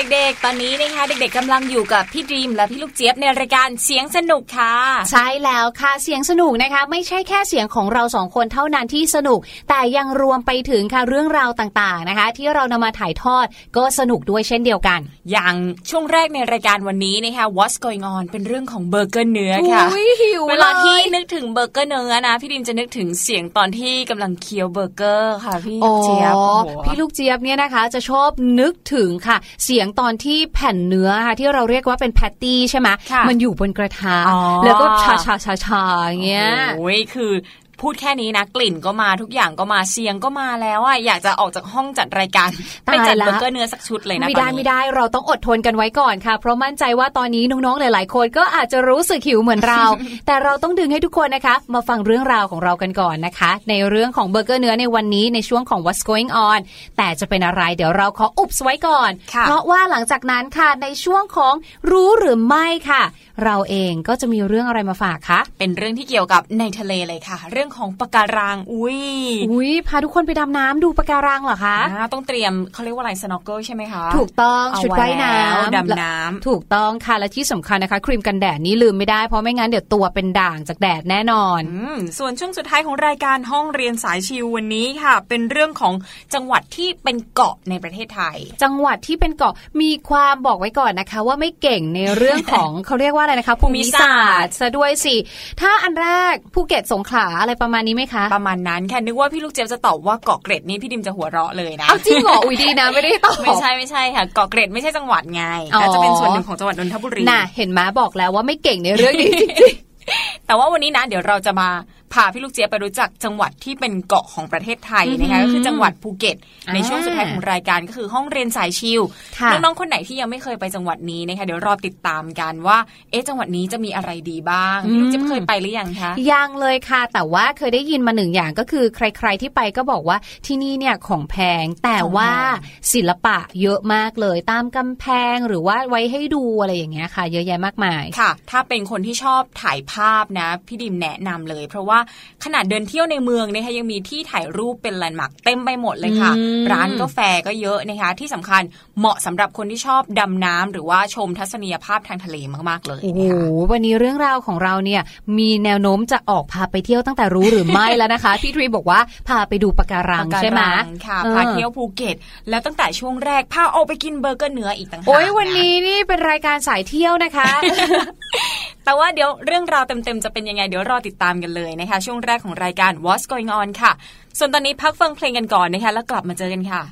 เด็กๆ ตอนนี้นะคะเด็กๆกำลังอยู่กับพี่ดรีมและพี่ลูกเจี๊ยบในรายการเสียงสนุกค่ะ ใช่แล้วค่ะเสียงสนุกนะคะ ไม่ใช่แค่เสียงของเราสองคนเท่านั้นที่สนุก แต่ยังรวมไปถึงค่ะเรื่องราวต่างๆนะคะ ที่เรานำมาถ่ายทอดก็สนุกด้วยเช่นเดียวกัน อย่างช่วงแรกในรายการวันนี้นะคะ What's going on เป็นเรื่องของเบอร์เกอร์เนื้อค่ะอุ๊ยหิวเวลาที่เลยนึกถึงเบอร์เกอร์เนื้อนะพี่ดรีมจะนึกถึงเสียงตอนที่กำลังเคี้ยวเบอร์เกอร์ค่ะพี่อ๋อเจี๊ยบโอ้โหพี่ลูกเจี๊ยบเนี่ยนะคะ จะชอบนึกถึงค่ะ เสียงตอนที่แผ่นเนื้อค่ะที่เราเรียกว่าเป็น patty ใช่ไหมคะมันอยู่บนกระทะอ๋อแล้วก็ฉ่าๆฉ่าๆ อย่างเงี้ยโอ้ยคือ พูดแค่นี้นะ กลิ่นก็มาทุกอย่างก็มาเสียงก็มาแล้วอะอยากจะออกจากห้องจัดรายการตายไปจัดละเบอร์เกอร์เนื้อสักชุดเลยนะไม่ได้ตอนนี้ไม่ได้เราต้องอดทนกันไว้ก่อนค่ะ เพราะมั่นใจว่าตอนนี้น้องๆหลาย ๆ คนก็อาจจะรู้สึกหิวเหมือนเรา แต่เราต้องดึงให้ทุกคนนะคะ มาฟังเรื่องราวของเรากันก่อนนะคะ ในเรื่องของเบอร์เกอร์เนื้อในวันนี้ในช่วงของ What's Going On แต่จะเป็นอะไรเดี๋ยวเราขออุบไว้ก่อนค่ะเพราะว่าหลังจากนั้นค่ะในช่วงของรู้หรือไม่ค่ะ เราเองก็จะมีเรื่องอะไรมาฝากคะเป็นเรื่องที่เกี่ยวกับในทะเลเลยค่ะ เรื่องของปะการังอุ้ยอุ้ยพาทุกคนไปดำน้ำดูปะการังเหรอคะอ่าต้องเตรียมเขาเรียกว่าอะไรสโนว์เกิลใช่ไหมคะถูกต้องเอาชุดว่ายน้แล้วำดำน้ำถูกต้องค่ะและที่สำคัญนะคะ ครีมกันแดดนี้ลืมไม่ได้เพราะไม่งั้นเดี๋ยวตัวเป็นด่างจากแดดแน่นอนอืมส่วนช่วงสุดท้ายของรายการห้องเรียนสายชิววันนี้ค่ะ เป็นเรื่องของจังหวัดที่เป็นเกาะในประเทศไทย จังหวัดที่เป็นเกาะมีความบอกไว้ก่อนนะคะ ว่าไม่เก่งในเรื่องของเขาเรียกว่าอะไรนะคะภูมิศาสตร์ซะด้วยสิถ้าอันแรกภูเก็ตสงขลาอะไรประมาณนี้ไหมคะ ประมาณนั้นค่ะนึกว่าพี่ลูกเจี๊ยบจะตอบว่าเกาะเกร็ดนี่พี่ดิมจะหัวเราะเลยนะเอาจริงเหรออุ้ยดีนะไม่ได้ตอบไม่ใช่ไม่ใช่ค่ะเกาะเกร็ดไม่ใช่จังหวัดไงอ๋อแต่จะเป็นส่วนหนึ่งของจังหวัดนนทบุรีน่ะเห็นไหมบอกแล้วว่าไม่เก่งในเรื่องนี้จริง แต่ว่าวันนี้นะเดี๋ยวเราจะมาพาพี่ลูกเจี๊ยบไปรู้จักจังหวัดที่เป็นเกาะของประเทศไทยนะคะก็คือจังหวัดภูเก็ต ในช่วงสุดท้ายของรายการก็คือห้องเรียนสายชิลค่ะน้องๆคนไหนที่ยังไม่เคยไปจังหวัดนี้นะคะเดี๋ยวรอติดตามกันว่า เอ๊ะจังหวัดนี้จะมีอะไรดีบ้างพี่ลูกเจี๊ยบเคยไปหรือยังคะยังเลยค่ะ แต่ว่าเคยได้ยินมาหนึ่งอย่างก็คือ ใคร ๆที่ไปก็บอกว่าที่นี่เนี่ยของแพงแต่ว่าศิลปะเยอะมากเลยตามกำแพงหรือว่าไว้ให้ดูอะไรอย่างเงี้ยค่ะ เยอะแยะมากมายค่ะ ถ้าเป็นคนที่ชอบถ่ายภาพนะพี่ดรีมแนะนำเลย เพราะว่าขนาดเดินเที่ยวในเมืองนะคะยังมีที่ถ่ายรูปเป็น landmark เต็มไปหมดเลยค่ะอืมร้านกาแฟก็เยอะนะคะ ที่สำคัญเหมาะสำหรับคนที่ชอบดำน้ำหรือว่าชมทัศนียภาพทางทะเลมากๆเลยโอ้โหนะคะวันนี้เรื่องราวของเราเนี่ยมีแนวโน้มจะออกพาไปเที่ยวตั้งแต่รู้หรือไม่แล้วนะคะพี่ดรีมบอกว่าพาไปดูปะการังปะการัใช่ไหมคะออพาเที่ยวภูเก็ต แล้วตั้งแต่ช่วงแรกพาออกไปกินเบอร์เกอร์เนื้ออีกต่างหากโอ้ยวันนี้นี่เป็นรายการสายเที่ยวนะคะ แต่ว่าเดี๋ยวเรื่องราวเต็มๆจะเป็นยังไงเดี๋ยวรอติดตามกันเลยนะคะ ช่วงแรกของรายการ What's Going On ค่ะ ส่วนตอนนี้พักฟังเพลงกันก่อนนะคะ แล้วกลับมาเจอกันค่ะ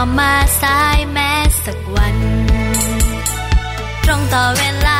อมมาสายแม้สักวัน ตรงต่อเวลา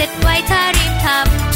เสร็จไวถ้ารีบทำ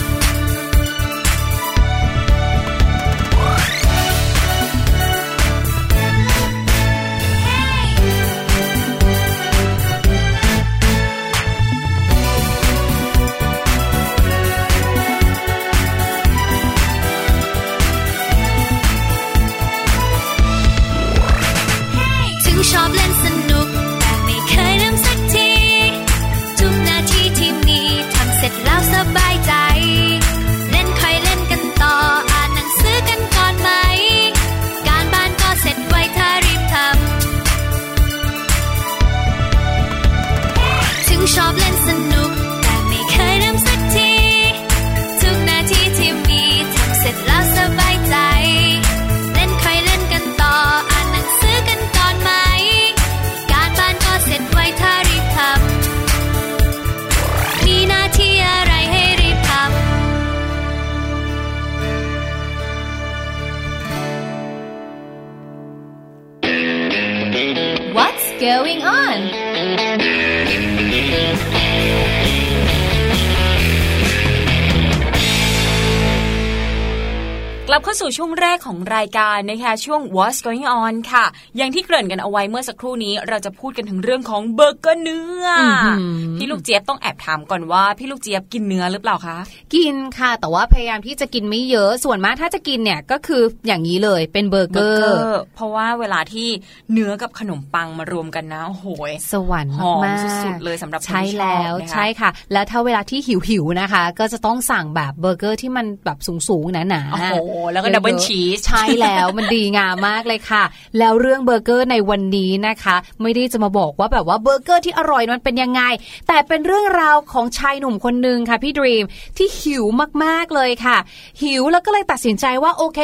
ของรายการนะคะช่วง What's Going On ค่ะ อย่างที่เกริ่นกันเอาไว้เมื่อสักครู่นี้เราจะพูดกันถึงเรื่องของเบอร์เกอร์เนื้อออหือพี่ลูกเจี๊ยบต้องแอบถามก่อนว่าพี่ลูกเจี๊ยบกินเนื้อหรือเปล่าคะกินค่ะ แต่ว่าพยายามที่จะกินไม่เยอะส่วนมากถ้าจะกินเนี่ยก็คืออย่างนี้เลยเป็นเบอร์เกอร์เพราะว่าเวลาที่เนื้อกับขนมปังมารวมกันนะโอ้โหยสวรรค์หอมมากๆสุดๆเลยสำหรับคนใช่ที่ชอบแล้วนะคะใช่ค่ะ แล้วถ้าเวลาที่หิวหิวๆนะคะ ก็จะต้องสั่งแบบเบอร์เกอร์ที่มันแบบสูงๆหนาๆโอ้โหแล้วก็ double cheese ใช่แล้วมันดีงามมากเลยค่ะ แล้วเรื่องเบอร์เกอร์ในวันนี้นะคะ ไม่ได้จะมาบอกว่าแบบว่าเบอร์เกอร์ที่อร่อยมันเป็นยังไง แต่เป็นเรื่องราวของชายหนุ่มคนหนึ่งค่ะพี่ดรีมที่หิวมากๆเลยค่ะ หิวแล้วก็เลยตัดสินใจว่าโอเค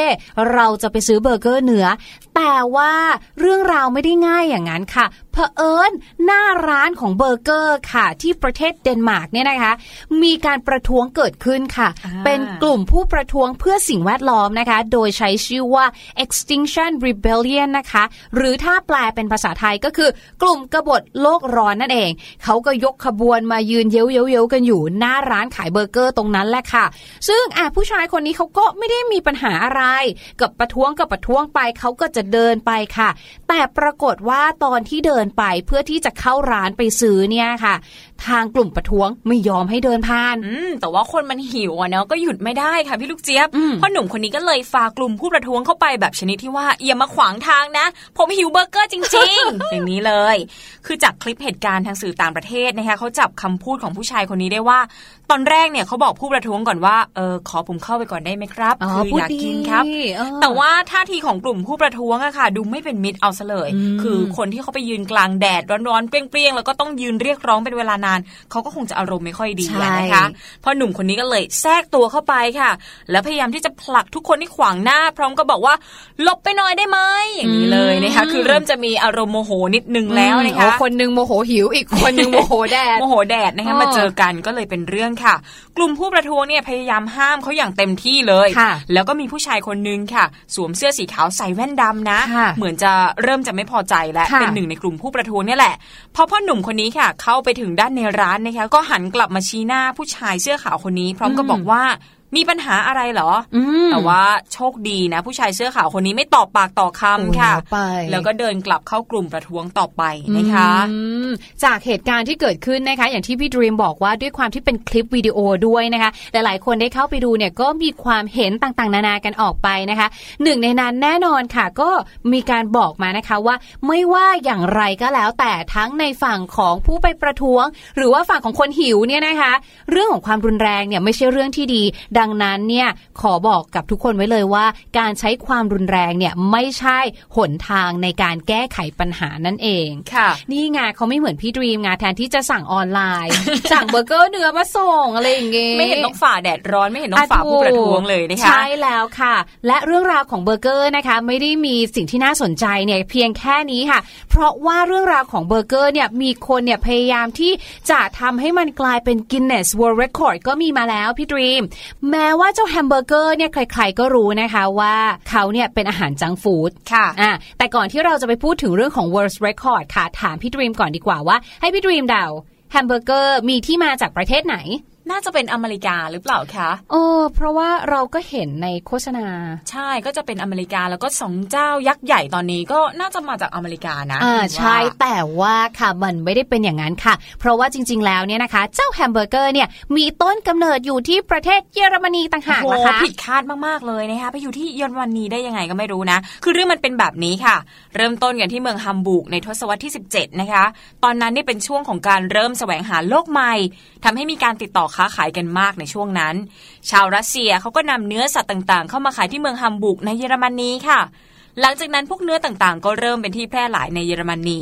เราจะไปซื้อเบอร์เกอร์เนื้อแต่ว่าเรื่องราวไม่ได้ง่ายอย่างนั้นค่ะเผอิญหน้าร้านของเบอร์เกอร์ค่ะ ที่ประเทศเดนมาร์กเนี่ยนะคะ มีการประท้วงเกิดขึ้นค่ะอ่าเป็นกลุ่มผู้ประท้วงเพื่อสิ่งแวดล้อมนะคะ โดยใช้ชื่อว่า Extinction Rebellion นะคะ หรือถ้าแปลเป็นภาษาไทยก็คือกลุ่มกบฏโลกร้อนนั่นเอง เขาก็ยกขบวนมายืนเย้ยวๆๆกันอยู่หน้าร้านขายเบอร์เกอร์ตรงนั้นแหละค่ะ ซึ่งอะผู้ชายคนนี้เขาก็ไม่ได้มีปัญหาอะไร กับประท้วงกับประท้วงไปเขาก็จะเดินไปค่ะ แต่ปรากฏว่าตอนที่เดินไปเพื่อที่จะเข้าร้านไปซื้อเนี่ยค่ะ ทางกลุ่มประท้วงไม่ยอมให้เดินผ่าน อืมแต่ว่าคนมันหิวอะเนาะก็หยุดไม่ได้ค่ะพี่ลูกเจี๊ยบอืมเพราะหนุ่มคนนี้ก็เลยฝ่ากลุ่มผู้ประท้วงเข้าไปแบบชนิดที่ว่าอย่ามาขวางทางนะ ผมหิวเบอร์เกอร์จริง ๆ อย่างนี้เลย คือจากคลิปเหตุการณ์ทางสื่อต่างประเทศนะคะเขาจับคำพูดของผู้ชายคนนี้ได้ว่า ตอนแรกเนี่ยเขาบอกผู้ประท้วงก่อนว่าเออขอผมเข้าไปก่อนได้ไหมครับอ๋อคือพูดอย่างดีกินครับเออแต่ว่าท่าทีของกลุ่มผู้ประท้วงอะค่ะ ดูไม่เป็นมิตรเอาซะเลยอืมคือคนที่เขาไปยืนกลางแดดร้อนๆเปรี้ยงๆแล้วก็ต้องยืนเรียกร้องเป็นเวลานานเขาก็คงจะอารมณ์ไม่ค่อยดีอะนะคะพอหนุ่มคนนี้ก็เลยแทรกตัวเข้าไปค่ะ แล้วพยายามที่จะผลักทุกคนที่ขวางหน้า พร้อมกับบอกว่าหลบไปหน่อยได้ไหมอย่างนี้เลยนะคะอืมคือเริ่มจะมีอารมณ์โมโหนิดนึงแล้วนะคะโอ้คนหนึงโมโหหิวอีกคนหนึงโมโหแดดโมโหแดดนะคะอ๋อมาเจอกันก็เลยเป็นเรื่องค่ะ กลุ่มผู้ประท้วงเนี่ยพยายามห้ามเขาอย่างเต็มที่เลยค่ะแล้วก็มีผู้ชายคนนึงค่ะ สวมเสื้อสีขาวใส่แว่นดำนะค่ะเหมือนจะเริ่มจะไม่พอใจแล้วค่ะเป็นหนึ่งในกลุ่มผู้ประท้วงเนี่ยแหละพอพ่อหนุ่มคนนี้ค่ะ เข้าไปถึงด้านในร้านนะคะก็หันกลับมาชี้หน้าผู้ชายเสื้อขาวคนนี้ พร้อมกับบอกว่า มีปัญหาอะไรเหรออมแต่ว่าโชคดีนะ ผู้ชายเสื้อขาวคนนี้ไม่ตอบปากต่อคำค่ะโอ้ยแล้วไปแล้วก็เดินกลับเข้ากลุ่มประท้วงต่อไปนะคะอืมจากเหตุการณ์ที่เกิดขึ้นนะคะ อย่างที่พี่ดรีมบอกว่าด้วยความที่เป็นคลิปวิดีโอด้วยนะคะหลายๆคนได้เข้าไปดูเนี่ยก็มีความเห็นต่างๆ นานากันออกไปนะคะหนึ่งในนั้นแน่นอนค่ะ ก็มีการบอกมานะคะว่าไม่ว่าอย่างไรก็แล้วแต่ทั้งในฝั่งของผู้ไปประท้วง หรือว่าฝั่งของคนหิวเนี่ยนะคะ เรื่องของความรุนแรงเนี่ยไม่ใช่เรื่องที่ดีดังนั้นเนี่ยขอบอกกับทุกคนไว้เลยว่า การใช้ความรุนแรงเนี่ยไม่ใช่หนทางในการแก้ไขปัญหานั่นเองค่ะ นี่ไงเขาไม่เหมือนพี่ดรีมไงแทนที่จะสั่งออนไลน์ สั่งเบอร์เกอร์เนื้อมาส่งอะไรอย่างเงี้ยไม่เห็นต้องฝ่าแดดร้อนไม่เห็นต้องฝ่าผู้ประท้วงเลยนะคะใช่แล้วค่ะ และเรื่องราวของเบอร์เกอร์นะคะ ไม่ได้มีสิ่งที่น่าสนใจเนี่ยเพียงแค่นี้ค่ะ เพราะว่าเรื่องราวของเบอร์เกอร์เนี่ยมีคนเนี่ยพยายามที่จะทำให้มันกลายเป็น Guinness World Record ก็มีมาแล้วพี่ดรีมแม้ว่าเจ้าแฮมเบอร์เกอร์เนี่ยใคร ๆ ก็รู้นะคะว่าเขาเนี่ยเป็นอาหารจังก์ฟู้ดค่ะอะ แต่ก่อนที่เราจะไปพูดถึงเรื่องของ World Record ค่ะ ถามพี่ดรีมก่อนดีกว่าว่า ให้พี่ดรีมเดาแฮมเบอร์เกอร์มีที่มาจากประเทศไหน น่าจะเป็นอเมริกาหรือเปล่าคะเออ เพราะว่าเราก็เห็นในโฆษณา ใช่ก็จะเป็นอเมริกาแล้วก็สองเจ้ายักษ์ใหญ่ตอนนี้ก็น่าจะมาจากอเมริกานะอ่าว่าใช่แต่ว่าค่ะมันไม่ได้เป็นอย่างนั้นค่ะ เพราะว่าจริง ๆ แล้วเนี่ยนะคะ เจ้าแฮมเบอร์เกอร์เนี่ยมีต้นกำเนิดอยู่ที่ประเทศเยอรมนีต่างหากโอ้โหนะคะผิดคาดมากๆเลยนะคะไปอยู่ที่เยอรมนีได้ยังไงก็ไม่รู้นะ คือเรื่องมันเป็นแบบนี้ค่ะ เริ่มต้นกันที่เมืองฮัมบูร์กในทศวรรษที่ 17 นะคะ ตอนนั้นนี่เป็นช่วงของการเริ่มแสวงหาโลกใหม่ทำให้มีการติดต่อค้าขายกันมากในช่วงนั้น ชาวรัสเซียเขาก็นำเนื้อสัตว์ต่างๆ เข้ามาขายที่เมืองฮัมบูร์กในเยอรมนีค่ะ หลังจากนั้นพวกเนื้อต่างๆ ก็เริ่มเป็นที่แพร่หลายในเยอรมนี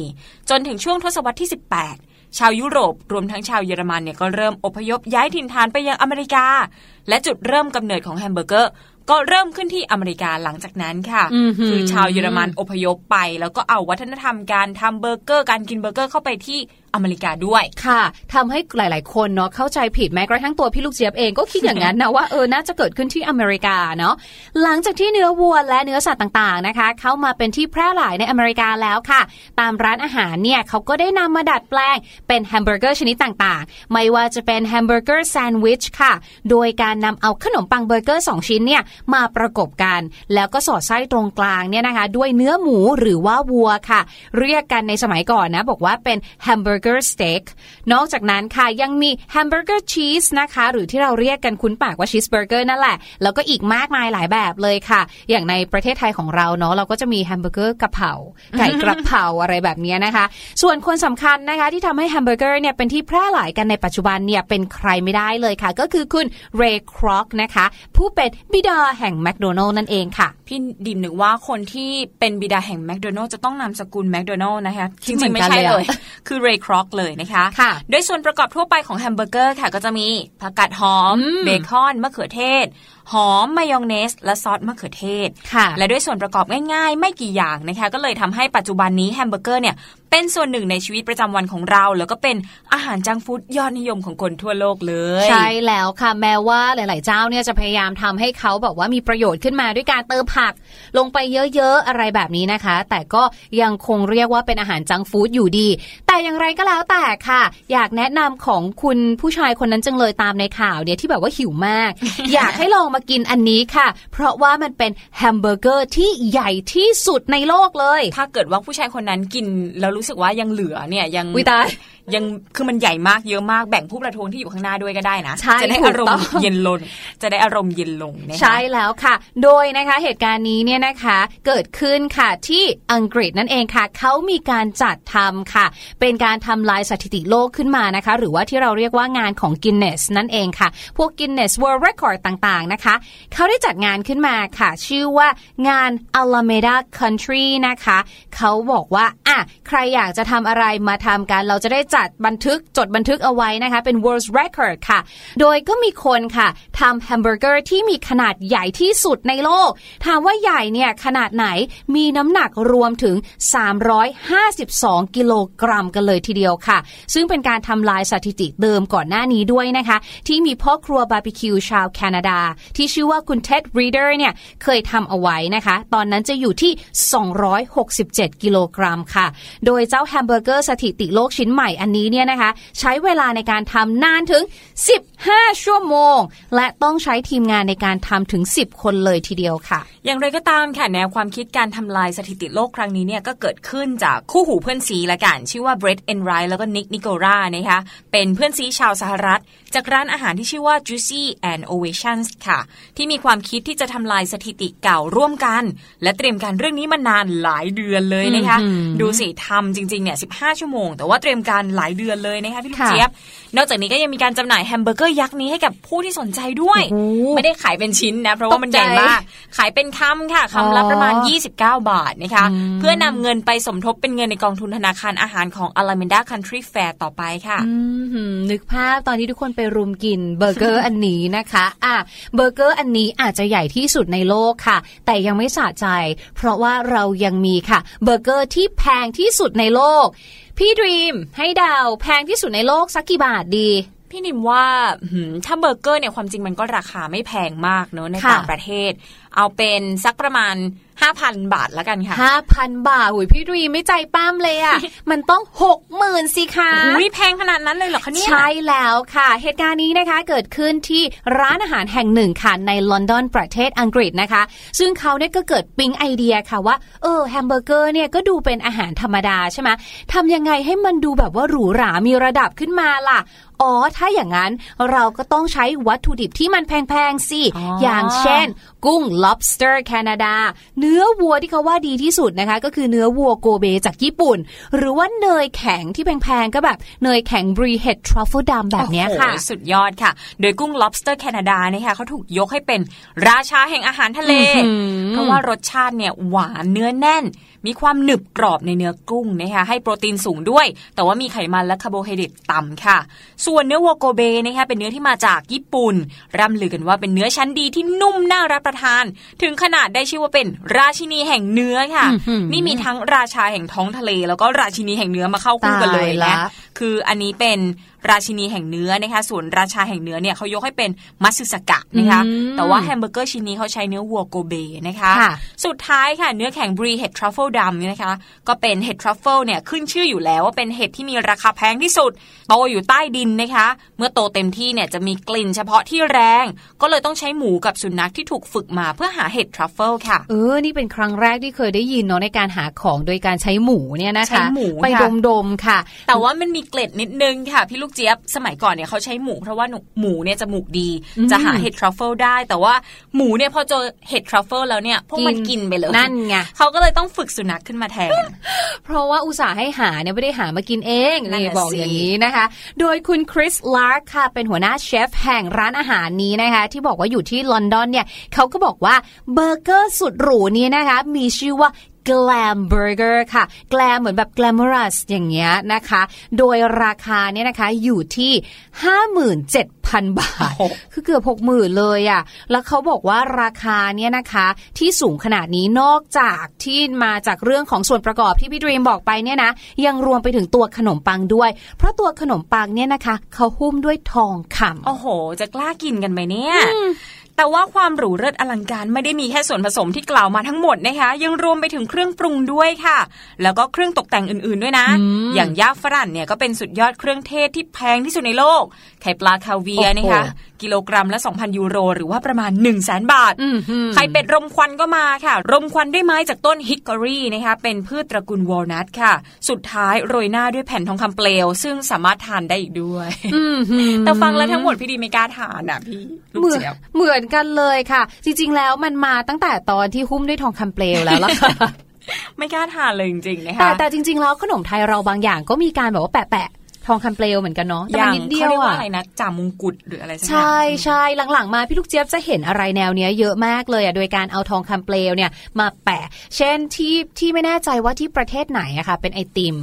จนถึงช่วงทศวรรษที่ 18 ชาวยุโรปรวมทั้งชาวเยอรมันเนี่ยก็เริ่มอพยพย้ายถิ่นฐานไปยังอเมริกา และจุดเริ่มกำเนิดของแฮมเบอร์เกอร์ก็เริ่มขึ้นที่อเมริกาหลังจากนั้นค่ะอือหือคือชาวเยอรมันอพยพไป แล้วก็เอาวัฒนธรรมการทำเบอร์เกอร์การกินเบอร์เกอร์เข้าไปที่อเมริกาด้วยค่ะทำให้หลาย ๆ คนเนาะเข้าใจผิดแม้กระทั่งตัวพี่ลูกเจี๊ยบเองก็คิดอย่างนั้นนะว่าเออน่าจะเกิดขึ้นที่อเมริกาเนาะหลังจากที่เนื้อวัวและเนื้อสัตว์ต่าง ๆ นะคะ เข้ามาเป็นที่แพร่หลายในอเมริกาแล้วค่ะ ตามร้านอาหารเนี่ยเขาก็ได้นำมาดัดแปลงเป็นแฮมเบอร์เกอร์ชนิดต่าง ๆ ไม่ว่าจะเป็นแฮมเบอร์เกอร์แซนด์วิชค่ะ โดยการนำเอาขนมปังเบอร์เกอร์ 2 ชิ้นเนี่ยมาประกบกัน แล้วก็สอดไส้ตรงกลางเนี่ยนะคะ ด้วยเนื้อหมูหรือว่าวัวค่ะ เรียกกันในสมัยก่อนนะบอกว่าเป็นแฮมเบอร์เกอร์สเต็กนอกจากนั้นค่ะยังมีแฮมเบอร์เกอร์ชีสนะคะ หรือที่เราเรียกกันคุ้นปากว่าชีสเบอร์เกอร์นั่นแหละ แล้วก็อีกมากมายหลายแบบเลยค่ะ อย่างในประเทศไทยของเราเนาะเราก็จะมีแฮมเบอร์เกอร์กะเพราไก่กระเพราอะไรแบบเนี้ยนะคะ ส่วนคนสำคัญนะคะที่ทำให้แฮมเบอร์เกอร์เนี่ยเป็นที่แพร่หลายกันในปัจจุบันเนี่ยเป็นใครไม่ได้เลยค่ะ ก็คือคุณเรย์ครอกนะคะ ผู้เป็นบิดาแห่งแมคโดนัลด์นั่นเองค่ะ พี่ดรีมนึกว่าคนที่เป็นบิดาแห่งแมคโดนัลด์จะต้องนามสกุลแมคโดนัลด์นะคะจคิดเหมือนกันเลยอะเลย คือเรย์ครอกเลยนะคะค่ะโดยส่วนประกอบทั่วไปของแฮมเบอร์เกอร์ค่ะก็จะมีผักกาดหอมอืมเบคอนมะเขือเทศ หอมมายองเนส และซอสมะเขือเทศค่ะและด้วยส่วนประกอบง่ายๆ ไม่กี่อย่างนะคะ ก็เลยทำให้ปัจจุบันนี้แฮมเบอร์เกอร์เนี่ยเป็นส่วนหนึ่งในชีวิตประจำวันของเรา แล้วก็เป็นอาหารจังก์ฟู้ดยอดนิยมของคนทั่วโลกเลย ใช่แล้วค่ะ แม้ว่าหลาย ๆ เจ้าเนี่ยจะพยายามทำให้เขาแบบว่ามีประโยชน์ขึ้นมาด้วยการเติมผัก ลงไปเยอะ ๆ อะไรแบบนี้นะคะ แต่ก็ยังคงเรียกว่าเป็นอาหารจังก์ฟู้ดอยู่ดี แต่อย่างไรก็แล้วแต่ค่ะ อยากแนะนำของคุณผู้ชายคนนั้นจังเลยตามในข่าวเนี่ยที่แบบว่าหิวมาก อยากให้ลองมากินอันนี้ค่ะ เพราะว่ามันเป็นแฮมเบอร์เกอร์ที่ใหญ่ที่สุดในโลกเลย ถ้าเกิดว่าผู้ชายคนนั้นกินแล้วรู้สึกว่ายังเหลือเนี่ยยังอุ๊ยตาย ยังคือมันใหญ่มากเยอะมากแบ่งผู้ประท้วงที่อยู่ข้างหน้าด้วยก็ได้นะใช่จะได้ถูกอารมต้ณ์องเย็นลงจะได้อารมณ์เย็นลงนะคะใช่แล้วค่ะ โดยนะคะเหตุการณ์นี้เนี่ยนะคะเกิดขึ้นค่ะที่อังกฤษนั่นเองค่ะเขามีการจัดทำค่ะ เป็นการทำลายสถิติโลกขึ้นมานะคะ หรือว่าที่เราเรียกว่างานของ Guinness นั่นเองค่ะ พวก Guinness World Record ต่างๆนะคะเขาได้จัดงานขึ้นมาค่ะ ชื่อว่างาน Alameda Country นะคะเขาบอกว่าอะใครอยากจะทำอะไรมาทำกันเราจะได้จัดจัดบันทึกจดบันทึกเอาไว้นะคะ เป็น world record ค่ะ โดยก็มีคนค่ะทำแฮมเบอร์เกอร์ที่มีขนาดใหญ่ที่สุดในโลก ถามว่าใหญ่เนี่ยขนาดไหนมีน้ำหนักรวมถึง 352 กิโลกรัมกันเลยทีเดียวค่ะ ซึ่งเป็นการทำลายสถิติเดิมก่อนหน้านี้ด้วยนะคะ ที่มีพ่อครัวบาร์บีคิวชาวแคนาดา ที่ชื่อว่าคุณเท็ดรีเดอร์เนี่ยเคยทำเอาไว้นะคะ ตอนนั้นจะอยู่ที่ 267 กิโลกรัมค่ะ โดยเจ้าแฮมเบอร์เกอร์สถิติโลกชิ้นใหม่อันนี้เนี่ยนะคะ ใช้เวลาในการทำนานถึง 15 ชั่วโมง และต้องใช้ทีมงานในการทำถึง 10 คนเลยทีเดียวค่ะ อย่างไรก็ตามค่ะแนวความคิดการทำลายสถิติโลกครั้งนี้เนี่ยก็เกิดขึ้นจากคู่หูเพื่อนซี้ละกัน ชื่อว่าเบรดเอนไรแล้วก็นิกนิโกรานะคะเป็นเพื่อนซีชาวสหรัฐ จากร้านอาหารที่ชื่อว่า Juicy and Ovations ค่ะ ที่มีความคิดที่จะทำลายสถิติเก่าร่วมกัน และเตรียมการเรื่องนี้มานานหลายเดือนเลยนะคะอืมดูสิทำจริงๆเนี่ย15 ชั่วโมง แต่ว่าเตรียมการหลายเดือนเลยนะคะพี่ลูกค่ะเจี๊ยบ นอกจากนี้ก็ยังมีการจำหน่ายแฮมเบอร์เกอร์ยักษ์นี้ให้กับผู้ที่สนใจด้วยโอ้โหไม่ได้ขายเป็นชิ้นนะ เพราะว่ามันใหญ่ตกใจมาก ขายเป็นคำค่ะคำละประมาณอ๋อ29 บาทนะคะ เพื่อนำเงินไปสมทบเป็นเงินในกองทุนธนาคารอาหารของ Alameda Country Fair ต่อไปค่ะอืมนึกภาพตอนที่ทุกคนไปรุมกินเบอร์เกอร์อันนี้นะคะอะเบอร์เกอร์อันนี้อาจจะใหญ่ที่สุดในโลกค่ะ แต่ยังไม่สะใจ เพราะว่าเรายังมีค่ะเบอร์เกอร์ที่แพงที่สุดในโลก พี่ดรีมให้เดาแพงที่สุดในโลกสักกี่บาทดี พี่ดรีมว่าหืมถ้าเบอร์เกอร์เนี่ยความจริงมันก็ราคาไม่แพงมากเนอะในค่ะต่างประเทศ เอาเป็นสักประมาณ5,000บาทแล้วกันค่ะห้าพันบาทหุยพี่ดรีมไม่ใจป้ามเลยอะ มันต้องหกหมื่นสิคะอุ้ยแพงขนาดนั้นเลยเหรอคะเนี่ย ใช่แล้วค่ะ เหตุการณ์นี้นะคะเกิดขึ้นที่ร้านอาหารแห่งหนึ่งค่ะ ในลอนดอนประเทศอังกฤษนะคะ ซึ่งเขาเนี่ยก็เกิดปิ๊งไอเดียค่ะว่า เออแฮมเบอร์เกอร์เนี่ยก็ดูเป็นอาหารธรรมดาใช่ไหมทำยังไงให้มันดูแบบว่าหรูหรา มีระดับขึ้นมาล่ะ อ๋อ ถ้าอย่างนั้นเราก็ต้องใช้วัตถุดิบที่มันแพงๆสิอ๋อออย่างเช่น กุ้ง lobster แคนาดา เนื้อวัวที่เขาว่าดีที่สุดนะคะ ก็คือเนื้อวัวโกเบจากญี่ปุ่น หรือว่าเนยแข็งที่แพงๆ ก็แบบเนยแข็งบรีเห็ดทรัฟเฟิลดำแบบเนี้ยค่ะโอ้โหสุดยอดค่ะ โดยกุ้ง lobster แคนาดานะคะเขาถูกยกให้เป็นราชาแห่งอาหารทะเลอื้อหือเพราะว่ารสชาติเนี่ยหวานเนื้อแน่นมีความหนึบกรอบในเนื้อกุ้งนะคะให้โปรตีนสูงด้วย แต่ว่ามีไขมันและคาร์โบไฮเดรตต่ำค่ะ ส่วนเนื้อวัวโกเบนะคะเป็นเนื้อที่มาจากญี่ปุ่น ร่ำลือกันว่าเป็นเนื้อชั้นดีที่นุ่มน่ารับประทาน ถึงขนาดได้ชื่อว่าเป็นราชินีแห่งเนื้อค่ะอื้อหือนี่มีทั้งราชาแห่งท้องทะเล แล้วก็ราชินีแห่งเนื้อมาเข้าคู่กันเลยตายนะละคืออันนี้เป็นราชินีแห่งเนื้อนะคะส่วนราชาแห่งเนื้อเนี่ยเขายกให้เป็นมัตสึซากะนะคะอืมแต่ว่าแฮมเบอร์เกอร์ชิ้นนี้เขาใช้เนื้อวัวโกเบนะคะค่ะสุดท้ายค่ะเนื้อแข็งบรีเห็ดทรัฟเฟิลดำเนี่ยนะคะก็เป็นเห็ดทรัฟเฟิลเนี่ยขึ้นชื่ออยู่แล้วว่าเป็นเห็ดที่มีราคาแพงที่สุดโตอยู่ใต้ดินนะคะ เมื่อโตเต็มที่เนี่ยจะมีกลิ่นเฉพาะที่แรง ก็เลยต้องใช้หมูกับสุนัขที่ถูกฝึกมาเพื่อหาเห็ดทรัฟเฟิลค่ะเออนี่เป็นครั้งแรกที่เคยได้ยินเนาะในการหาของโดยการใช้หมูเนี่ยนะคะใช้หมูไปค่ะดมๆค่ะ แต่ว่ามันมีเกร็ดนิดนึงค่ะพี่ลูกเจี๊ยบสมัยก่อนเนี่ยเขาใช้หมูเพราะว่าหนูหมูเนี่ยจมูกดีอืมจะหาเห็ดทรัฟเฟิลได้ แต่ว่าหมูเนี่ยพอเจอเห็ดทรัฟเฟิลแล้วเนี่ยพวกมันกิกินนไปเลยนั่นไงเขาก็เลยต้องฝึกสุนัขขึ้นมาแทน เพราะว่าอุตส่าห์ให้หาเนี่ยไม่ได้หามากินเองนั่นนี่น่ะบอกสิอย่างนี้นะคะ โดยคุณคริสลาร์คค่ะเป็นหัวหน้าเชฟแห่งร้านอาหารนี้นะคะ ที่บอกว่าอยู่ที่ลอนดอนเนี่ยเขาก็บอกว่าเบอร์เกอร์สุดหรูนี้นะคะ มีชื่อว่า Glam Burger ค่ะ Glam เหมือนแบบ glamorous อย่างเงี้ยนะคะ โดยราคาเนี่ยนะคะอยู่ที่ 57,000 บาทโอ้โหคือเกือบหกหมื่นเลยอะ่ะ แล้วเขาบอกว่าราคาเนี่ยนะคะที่สูงขนาดนี้นอกจากที่มาจากเรื่องของส่วนประกอบที่พี่ดรีมบอกไปเนี่ยนะยังรวมไปถึงตัวขนมปังด้วย เพราะตัวขนมปังเนี่ยนะคะเขาหุ้มด้วยทองคำโอ้โห จะกล้ากินกันไหมเนี่ย แต่ว่าความหรูเลิศอลังการไม่ได้มีแค่ส่วนผสมที่กล่าวมาทั้งหมดนะคะ ยังรวมไปถึงเครื่องปรุงด้วยค่ะ แล้วก็เครื่องตกแต่งอื่นๆด้วยนะอืมอย่างย่าฝรั่นเนี่ยก็เป็นสุดยอดเครื่องเทศที่แพงที่สุดในโลก ไข่ปลาคาเวียร์โอ้โหนะคะ กิโลกรัมละ 2,000 ยูโร หรือว่าประมาณ 1 0 0 0 0แสนบาทอืมหืมไข่เป็ดรมควันก็มาค่ะ รมควันด้วยไม้จากต้นฮิกกอรี่นะคะเป็นพืชตระกูลวอลนัทค่ะ สุดท้ายโรยหน้าด้วยแผ่นทองคำเปลว ซึ่งสามารถทานได้อีกด้วยอืมหืมแต่ฟังแล้วทั้งหมดพี่ดีไม่กล้าทานอะพี่ลูกเหมือนเจี๊ยบเหมือนกันเลยค่ะ จริง ๆ แล้วมันมาตั้งแต่ตอนที่หุ้มด้วยทองคำเปลวแล้วล่ะค่ะไม่กล้าทานเลยจริงๆนะแต่คะแต่จริง ๆ แล้วขนมไทยเราบางอย่างก็มีการแบบว่าแปะๆททองคำเปลวเหมือนกันเนาะแต่อมันย่างนิดเดีเขายวเรียกว่าอะอะไรนะจ่ามงกุฎหรืออะไรสักอย่างใช่ใช่หลังๆ มาพี่ลูกเจี๊ยบจะเห็นอะไรแนวเนี้ยเยอะมากเลยอะโดยการเอาทองคำเปลวเนี่ยมาแปะ เช่นที่ที่ไม่แน่ใจว่าที่ประเทศไหนอะค่ะ เป็นไอติม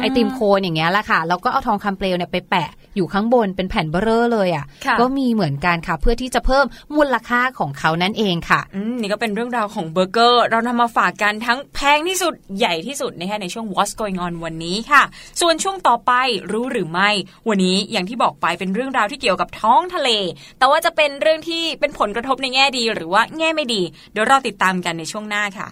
ไอติมโคนอย่างเงี้ยแหละค่ะแล้วก็เอาทองคำเปลวเนี่ยไปแปะ อยู่ข้างบนเป็นแผ่นเบอร์เรอร์เลยอะค่ะ ก็มีเหมือนกันค่ะ เพื่อที่จะเพิ่มมูลค่าของเขานั่นเองค่ะอืมนี่ก็เป็นเรื่องราวของเบอร์เกอร์ เรานำมาฝากกันทั้งแพงที่สุดใหญ่ที่สุดนะคะในช่วง What's Going On วันนี้ค่ะ ส่วนช่วงต่อไปรู้หรือไม่ วันนี้อย่างที่บอกไปเป็นเรื่องราวที่เกี่ยวกับท้องทะเล แต่ว่าจะเป็นเรื่องที่เป็นผลกระทบในแง่ดี หรือว่าแง่ไม่ดี เดี๋ยวเราติดตามกันในช่วงหน้าค่ะ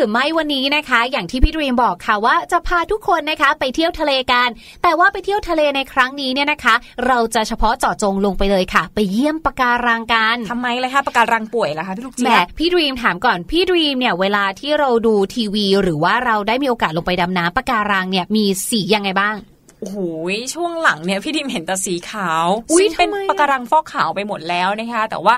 หรือไม่วันนี้นะคะ อย่างที่พี่ดรีมบอกค่ะว่าจะพาทุกคนนะคะ ไปเที่ยวทะเลกัน แต่ว่าไปเที่ยวทะเลในครั้งนี้เนี่ยนะคะ เราจะเฉพาะเจาะจงลงไปเลยค่ะ ไปเยี่ยมปะการังกันทำไมเลยคะปะการังป่วยล่ะคะแหมพี่ลูกเจี๊ยบถามก่อนพี่ดรีมพี่ดรีมเนี่ยเวลาที่เราดูทีวี หรือว่าเราได้มีโอกาสลงไปดำน้ำปะการังเนี่ยมีสียังไงบ้างโอ้โหช่วงหลังเนี่ยพี่ดรีมเห็นแต่สีขาวอุ๊ยซึ่งเป็นทำไมอะปะการังฟอกขาวไปหมดแล้วนะคะ แต่ว่า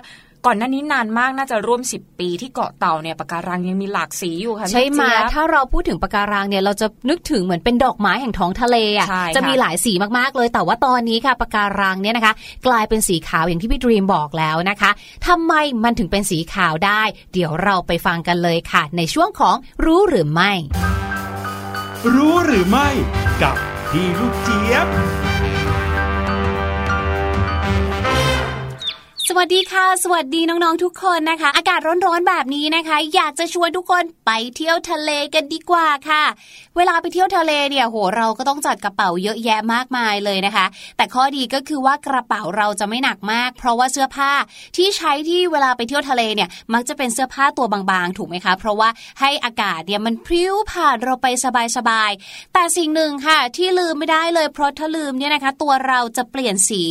ก่อนหน้านี้นานมากน่าจะร่วม 10 ปีที่เกาะเต่าเนี่ยปะการังยังมีหลากสีอยู่ค่ะพี่ใช่ไหมลูกเจี๊ยบถ้าเราพูดถึงปะการังเนี่ยเราจะนึกถึงเหมือนเป็นดอกไม้แห่งท้องทะเลอะใช่ค่ะจะมีหลายสีมากๆเลย แต่ว่าตอนนี้ค่ะปะการังเนี่ยนะคะ กลายเป็นสีขาวอย่างที่พี่ดรีมบอกแล้วนะคะทำไมมันถึงเป็นสีขาวได้ เดี๋ยวเราไปฟังกันเลยค่ะ ในช่วงของรู้หรือไม่ รู้หรือไม่ กับพี่ลูกเจี๊ยบ วัสดีค่ะ สวัสดีน้องๆทุกคนนะคะ อากาศร้อนๆแบบนี้นะคะ อยากจะชวนทุกคนไปเที่ยวทะเลกันดีกว่าค่ะ เวลาไปเที่ยวทะเลเนี่ยโหเราก็ต้องจัดกระเป๋าเยอะแยะมากมายเลยนะคะ แต่ข้อดีก็คือว่ากระเป๋าเราจะไม่หนักมาก เพราะว่าเสื้อผ้าที่ใช้ที่เวลาไปเที่ยวทะเลเนี่ยมักจะเป็นเสื้อผ้าตัวบางๆ ถูกไหมคะ เพราะว่าให้อากาศเนี่ยมันพริ้วผ่านเราไปสบายๆแต่สิ่งหนึ่งค่ะ ที่ลืมไม่ได้เลย เพราะถ้าลืมเนี่ยนะคะ ตัวเราจะเปลี่ยนสี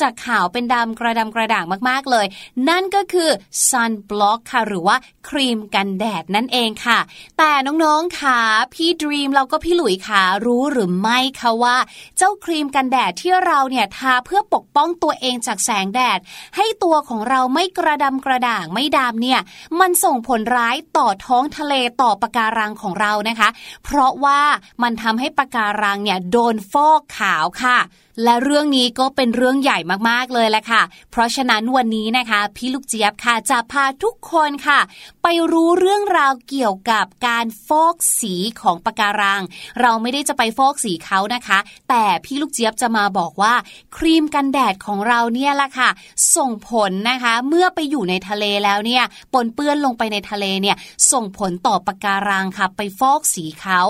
จากขาวเป็นดำกระดำกระด่างมากๆเลย นั่นก็คือ sun block ค่ะ หรือว่าครีมกันแดดนั่นเองค่ะ แต่น้องๆค่ะพี่ดรีมแล้วก็พี่หลุยค่ะรู้หรือไม่คะว่า เจ้าครีมกันแดดที่เราเนี่ยทาเพื่อปกป้องตัวเองจากแสงแดด ให้ตัวของเราไม่กระดำกระด่างไม่ดำเนี่ย มันส่งผลร้ายต่อท้องทะเลต่อปะการังของเรานะคะ เพราะว่ามันทำให้ปะการังเนี่ยโดนฟอกขาวค่ะ และเรื่องนี้ก็เป็นเรื่องใหญ่มากๆเลยแหละค่ะ เพราะฉะนั้นวันนี้นะคะ พี่ลูกเจี๊ยบค่ะจะพาทุกคนค่ะ ไปรู้เรื่องราวเกี่ยวกับการฟอกสีของปะการัง เราไม่ได้จะไปฟอกสีเขานะคะ แต่พี่ลูกเจี๊ยบจะมาบอกว่า ครีมกันแดดของเราเนี่ยแหละค่ะ ส่งผลนะคะ เมื่อไปอยู่ในทะเลแล้วเนี่ยปนเปื้อนลงไปในทะเลเนี่ยส่งผลต่อปะการังค่ะ ไปฟอกสีเขา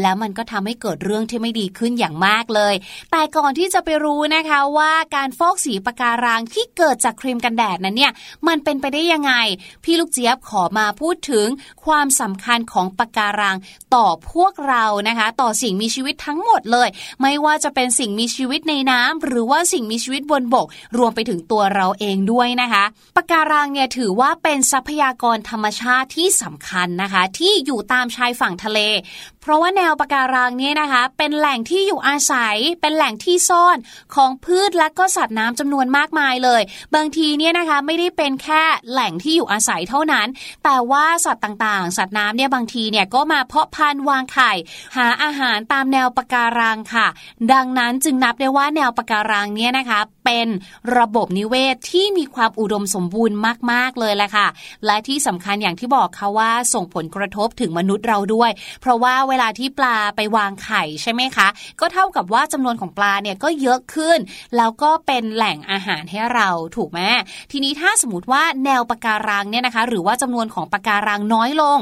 แล้วมันก็ทำให้เกิดเรื่องที่ไม่ดีขึ้นอย่างมากเลย แต่ก่อนที่จะะไปรู้นะคะว่าการฟอกสีปะการังที่เกิดจากครีมกันแดดนั้นเนี่ยมันเป็นไปได้ยังไง พี่ลูกเจี๊ยบขอมาพูดถึงความสำคัญของปะการังต่อพวกเรานะคะ ต่อสิ่งมีชีวิตทั้งหมดเลย ไม่ว่าจะเป็นสิ่งมีชีวิตในน้ำหรือว่าสิ่งมีชีวิตบนบก รวมไปถึงตัวเราเองด้วยนะคะปะการังเนี่ยถือว่าเป็นทรัพยากรธรรมชาติที่สำคัญนะคะ ที่อยู่ตามชายฝั่งทะเล ราะว่าแนวปะการังเนี่ยนะคะ เป็นแหล่งที่อยู่อาศัย เป็นแหล่งที่ซ่อนของพืชและก็สัตว์น้ำจำนวนมากมายเลย บางทีเนี่ยนะคะไม่ได้เป็นแค่แหล่งที่อยู่อาศัยเท่านั้น แต่ว่าสัตว์ต่างๆ สัตว์น้ำเนี่ยบางทีเนี่ยก็มาเพาะพันธุ์วางไข่ หาอาหารตามแนวปะการังค่ะ ดังนั้นจึงนับได้ว่าแนวปะการังเนี่ยนะคะเป็นระบบนิเวศที่มีความอุดมสมบูรณ์มาก ๆ เลยแหละค่ะ และที่สำคัญอย่างที่บอกค่ะว่าส่งผลกระทบถึงมนุษย์เราด้วย เพราะว่าเวลาที่ปลาไปวางไข่ใช่ไหมคะ ก็เท่ากับว่าจำนวนของปลาเนี่ยก็เยอะขึ้น แล้วก็เป็นแหล่งอาหารให้เราถูกไหมทีนี้ถ้าสมมติว่าแนวปะการังเนี่ยนะคะ หรือว่าจำนวนของปะการังน้อยลง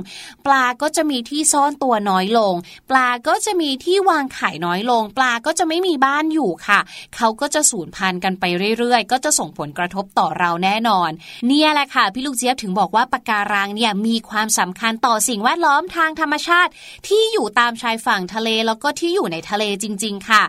ปลาก็จะมีที่ซ่อนตัวน้อยลง ปลาก็จะมีที่วางไข่น้อยลง ปลาก็จะไม่มีบ้านอยู่ค่ะ เขาก็จะสูญพันธุ์กันไปเรื่อยๆ ก็จะส่งผลกระทบต่อเราแน่นอน เนี่ยแหละค่ะพี่ลูกเจี๊ยบถึงบอกว่าปะการังเนี่ยมีความสำคัญต่อสิ่งแวดล้อมทางธรรมชาติที่อยู่ตามชายฝั่งทะเลแล้วก็ที่อยู่ในทะเลจริง ๆ ค่ะ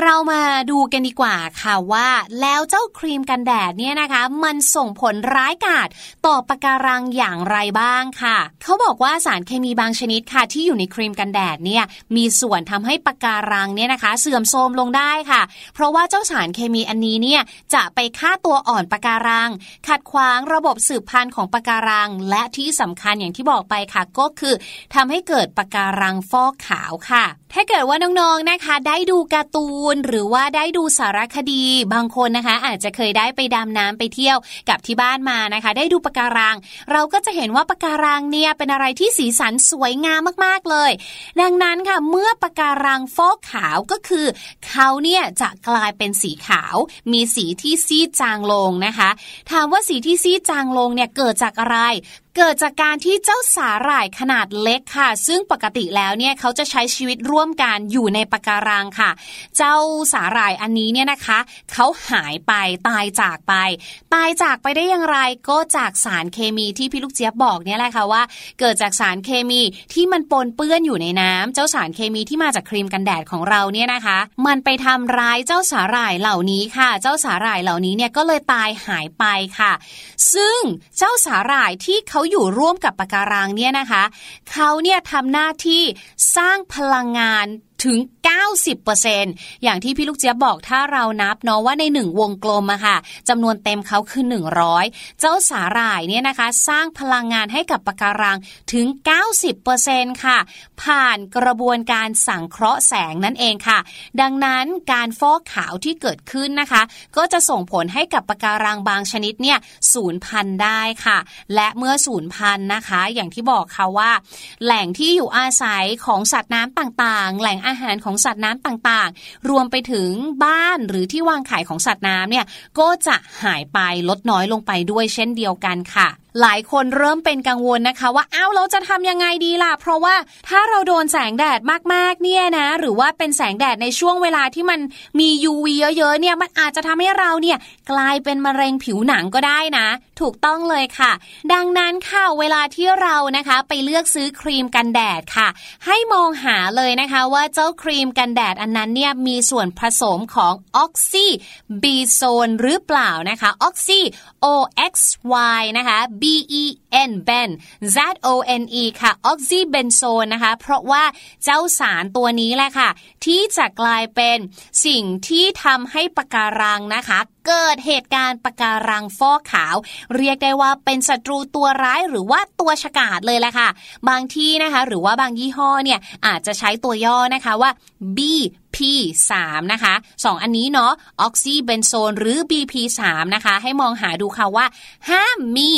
เรามาดูกันดีกว่าค่ะว่า แล้วเจ้าครีมกันแดดเนี่ยนะคะ มันส่งผลร้ายกาจต่อปะการังอย่างไรบ้างค่ะ เขาบอกว่าสารเคมีบางชนิดค่ะ ที่อยู่ในครีมกันแดดเนี่ยมีส่วนทำให้ปะการังเนี่ยนะคะ เสื่อมโทรมลงได้ค่ะ เพราะว่าเจ้าสารเคมีอันนี้เนี่ยจะไปฆ่าตัวอ่อนปะการัง ขัดขวางระบบสืบพันธุ์ของปะการัง และที่สำคัญอย่างที่บอกไปค่ะก็คือทำให้เกิดปะการังฟอกขาวค่ะ ถ้าเกิดว่าน้องๆ นะคะ ได้ดูการ์ตูนหรือว่าได้ดูสารคดี บางคนนะคะ อาจจะเคยได้ไปดำน้ำไปเที่ยวกับที่บ้านมานะคะ ได้ดูปะการัง เราก็จะเห็นว่าปะการังเนี่ยเป็นอะไรที่สีสันสวยงามมากๆเลย ดังนั้นค่ะเมื่อปะการังฟอกขาวก็คือเขาเนี่ยจะกลายเป็นสีขาว มีสีที่ซีดจางลงนะคะ ถามว่าสีที่ซีดจางลงเนี่ยเกิดจากอะไรเกิดจากการที่เจ้าสาหร่ายขนาดเล็กค่ะ ซึ่งปกติแล้วเนี่ยเขาจะใช้ชีวิตร่วมร่วมกันอยู่ในปะการังค่ะ เจ้าสาหร่ายอันนี้เนี่ยนะคะเขาหายไปตายจากไป ตายจากไปได้อย่างไรก็จากสารเคมีที่พี่ลูกเจี๊ยบบอกเนี่ยแหละค่ะว่า เกิดจากสารเคมีที่มันปนเปื้อนอยู่ในน้ำเจ้าสารเคมีที่มาจากครีมกันแดดของเราเนี่ยนะคะ มันไปทำร้ายเจ้าสาหร่ายเหล่านี้ค่ะ เจ้าสาหร่ายเหล่านี้เนี่ยก็เลยตายหายไปค่ะ ซึ่งเจ้าสาหร่ายที่เขาอยู่ร่วมกับปะการังเนี่ยนะคะเขาเนี่ยทำหน้าที่สร้างพลังงานาน ถึง 90%อย่างที่พี่ลูกเจี๊ยบบอกถ้าเรานับเนาะว่าในหนึ่งวงกลมอะค่ะจำนวนเต็มเขาคือ 100 เจ้าสาหร่ายเนี่ยนะคะ สร้างพลังงานให้กับปะการังถึง 90%ค่ะ ผ่านกระบวนการสังเคราะห์แสงนั่นเองค่ะ ดังนั้นการฟอกขาวที่เกิดขึ้นนะคะ ก็จะส่งผลให้กับปะการังบางชนิดเนี่ยสูญพันธุ์ได้ค่ะ และเมื่อสูญพันธุ์นะคะ อย่างที่บอกค่ะว่า แหล่งที่อยู่อาศัยของสัตว์น้ำต่างๆ แหล่งอาหารของสัตว์น้ำต่างๆ รวมไปถึงบ้านหรือที่วางขายของสัตว์น้ำเนี่ยก็จะหายไปลดน้อยลงไปด้วยเช่นเดียวกันค่ะหลายคนเริ่มเป็นกังวลนะคะ ว่าอ้าวเราจะทำยังไงดีล่ะ เพราะว่าถ้าเราโดนแสงแดดมากๆเนี่ยนะ หรือว่าเป็นแสงแดดในช่วงเวลาที่มันมี UV เยอะๆเนี่ย มันอาจจะทำให้เราเนี่ยกลายเป็นมะเร็งผิวหนังก็ได้นะ ถูกต้องเลยค่ะ ดังนั้นค่ะเวลาที่เรานะคะ ไปเลือกซื้อครีมกันแดดค่ะ ให้มองหาเลยนะคะว่าเจ้าครีมกันแดดอันนั้นเนี่ยมีส่วนผสมของออกซิบีโซนหรือเปล่านะคะออกซิ O X Y นะคะ B E N Ben Z O N E ค่ะออกซิเบนโซนนะคะ เพราะว่าเจ้าสารตัวนี้แหละค่ะ ที่จะกลายเป็นสิ่งที่ทำให้ปะการังนะคะ เกิดเหตุการณ์ปะการังฟอกขาว เรียกได้ว่าเป็นศัตรูตัวร้ายหรือว่าตัวฉกาจเลยแหละค่ะ บางที่นะคะ หรือว่าบางยี่ห้อเนี่ยอาจจะใช้ตัวย่อนะคะว่า B BP3 นะคะสองอันนี้เนาะออกซิเบนโซนหรือ BP3 นะคะ ให้มองหาดูค่ะว่า ห้ามมี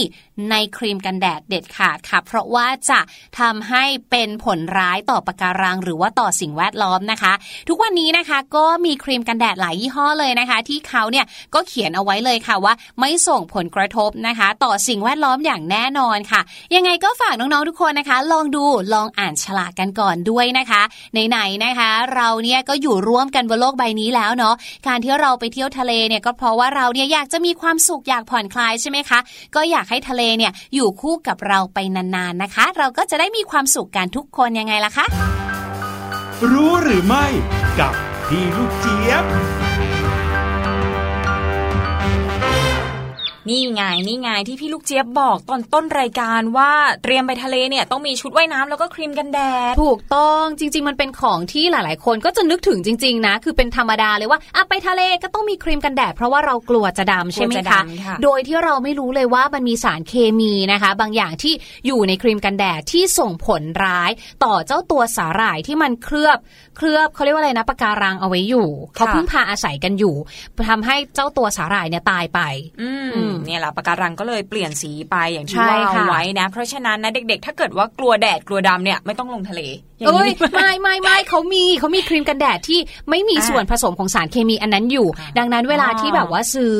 ในครีมกันแดดเด็ดขาดค่ะ เพราะว่าจะทำให้เป็นผลร้ายต่อปะการัง หรือว่าต่อสิ่งแวดล้อมนะคะ ทุกวันนี้นะคะก็มีครีมกันแดดหลายยี่ห้อเลยนะคะ ที่เขาเนี่ยก็เขียนเอาไว้เลยค่ะว่า ไม่ส่งผลกระทบนะคะ ต่อสิ่งแวดล้อมอย่างแน่นอนค่ะ ยังไงก็ฝากน้องๆทุกคนนะคะ ลองดูลองอ่านฉลากกันก่อนด้วยนะคะไหนๆนะคะ เราเนี่ยก็อยู่ร่วมกันบนโลกใบนี้แล้วเนาะการที่เราไปเที่ยวทะเลเนี่ยก็เพราะว่าเราเนี่ยอยากจะมีความสุขอยากผ่อนคลายใช่ไหมคะ ก็อยากให้ทะเลเนี่ยอยู่คู่กับเราไปนานๆนะคะ เราก็จะได้มีความสุขกันทุกคนยังไงล่ะคะ รู้หรือไม่กับพี่ลูกเจี๊ยบ นี่ไงนี่ไงที่พี่ลูกเจี๊ยบบอกตอนต้นรายการว่าเตรียมไปทะเลเนี่ยต้องมีชุดว่ายน้ำแล้วก็ครีมกันแดดถูกต้องจริง ๆ มันเป็นของที่หลาย ๆ คนก็จะนึกถึงจริง ๆ นะ คือเป็นธรรมดาเลยว่าอะไปทะเลก็ต้องมีครีมกันแดดเพราะว่าเรากลัวจะดำใช่ไหมกลัวจะคะดำค่ะโดยที่เราไม่รู้เลยว่ามันมีสารเคมีนะคะ บางอย่างที่อยู่ในครีมกันแดดที่ส่งผลร้าย ต่อเจ้าตัวสาหร่ายที่มันเคลือบเคลือบเขาเรียกว่าอะไรนะปะการังเอาไว้อยู่ เขาเพิ่งพาอาศัยกันอยู่ทำให้เจ้าตัวสาหร่ายเนี่ยตายไป อืมอืมเนี่ยแหละปะการังก็เลยเปลี่ยนสีไปอย่างที่ใช่ว่าเอาค่ะไว้นะ เพราะฉะนั้นนะเด็กๆ ถ้าเกิดว่ากลัวแดดกลัวดำเนี่ยไม่ต้องลงทะเลอย่างเอ้ยนี้ไม่ไม่ไม่เขามีเขามีครีมกันแดดที่ไม่มีอ่าส่วนผสมของสารเคมีอันนั้นอยู่ ดังนั้นเวลาอ๋อที่แบบว่าซื้อ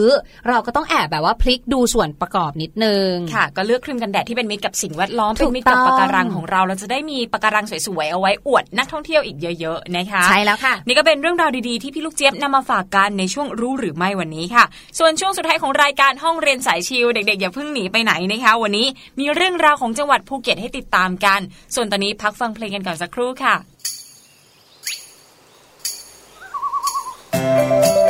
เราก็ต้องแอบแบบว่าพลิกดูส่วนประกอบนิดนึงค่ะ ก็เลือกครีมกันแดดที่เป็นมิตรกับสิ่งแวดล้อมถูเป็นกมิตรกับต้องปะการังของเรา เราจะได้มีปะการังสวยๆเอาไว้อวดนักท่องเที่ยวอีกเยอะๆนะคะใช่แล้วค่ะ นี่ก็เป็นเรื่องราวดีๆที่พี่ลูกเจี๊ยบนำมาฝากกันในช่วงรู้หรือไม่วันนี้ค่ะ ส่วนช่วงสุดท้ายของรายการห้องเรียนสายชิลเด็กๆอย่าเพิ่งหนีไปไหนนะคะ วันนี้มีเรื่องราวของจังหวัดภูเก็ตให้ติดตามกัน ส่วนตอนนี้พักฟังเพลงกันก่อนสักครู่ค่ะใน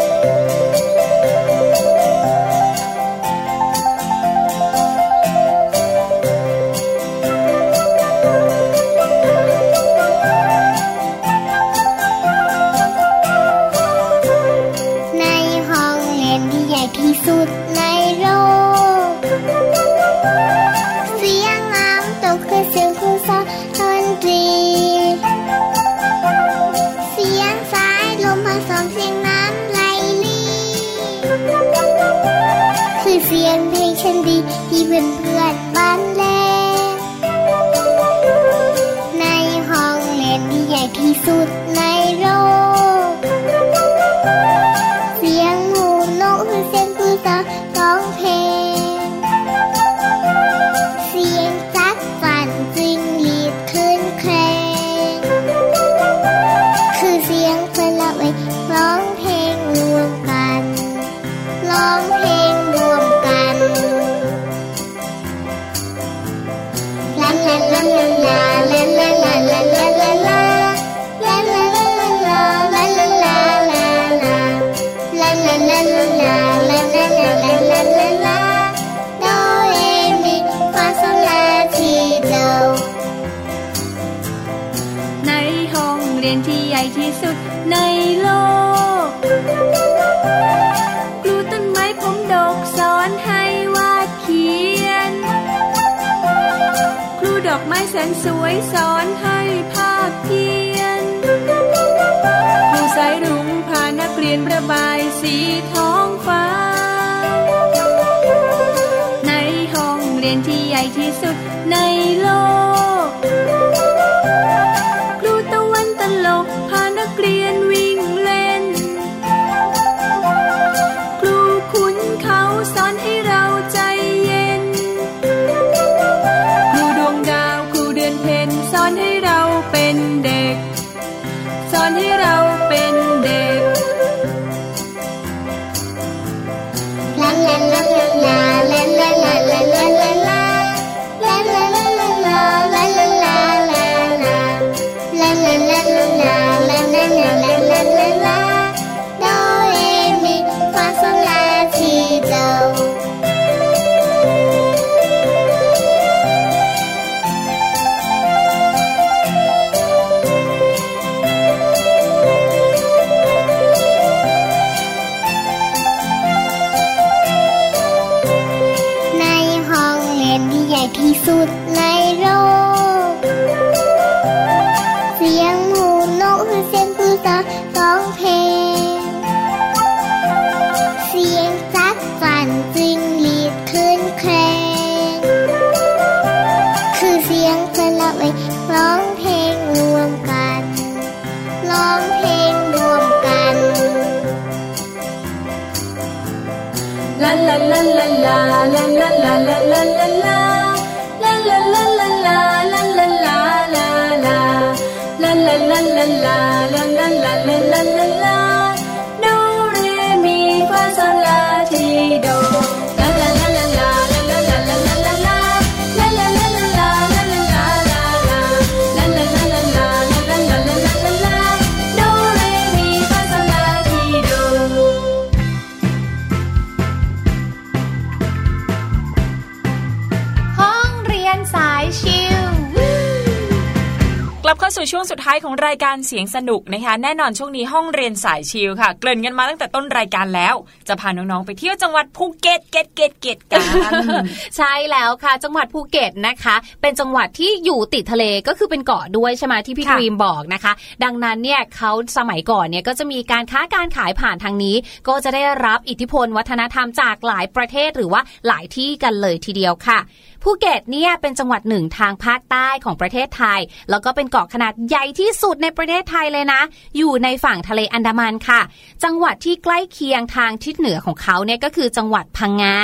ห แสนสวยสอนให้ภาพเพียนผู้สายรุ้งพานักเรียนประบายสีท้องฟ้า ในห้องเรียนที่ใหญ่ที่สุดในโลกายของรายการเสียงสนุกนะคะแน่นอนช่วงนี้ห้องเรียนสายชิลค่ะ เกริ่นกันมาตั้งแต่ต้นรายการแล้ว จะพาน้องๆไปเที่ยวจังหวัดภูเก็ตเก็ตเก็ตเก็ตกันใช่แล้วค่ะ จังหวัดภูเก็ตนะคะ เป็นจังหวัดที่อยู่ติดทะเลก็คือเป็นเกาะด้วยใช่ไหมคะที่พี่ดรีมบอกนะคะ ดังนั้นเนี่ยเขาสมัยก่อนเนี่ยก็จะมีการค้าการขายผ่านทางนี้ ก็จะได้รับอิทธิพลวัฒนธรรมจากหลายประเทศหรือว่าหลายที่กันเลยทีเดียวค่ะ ภูเก็ตเนี่ยเป็นจังหวัดหนึ่งทางภาคใต้ของประเทศไทย แล้วก็เป็นเกาะขนาดใหญ่ที่สุดในประเทศไทยเลยนะ อยู่ในฝั่งทะเลอันดามันค่ะ จังหวัดที่ใกล้เคียงทางทิศเหนือของเขาเนี่ยก็คือจังหวัดพังงา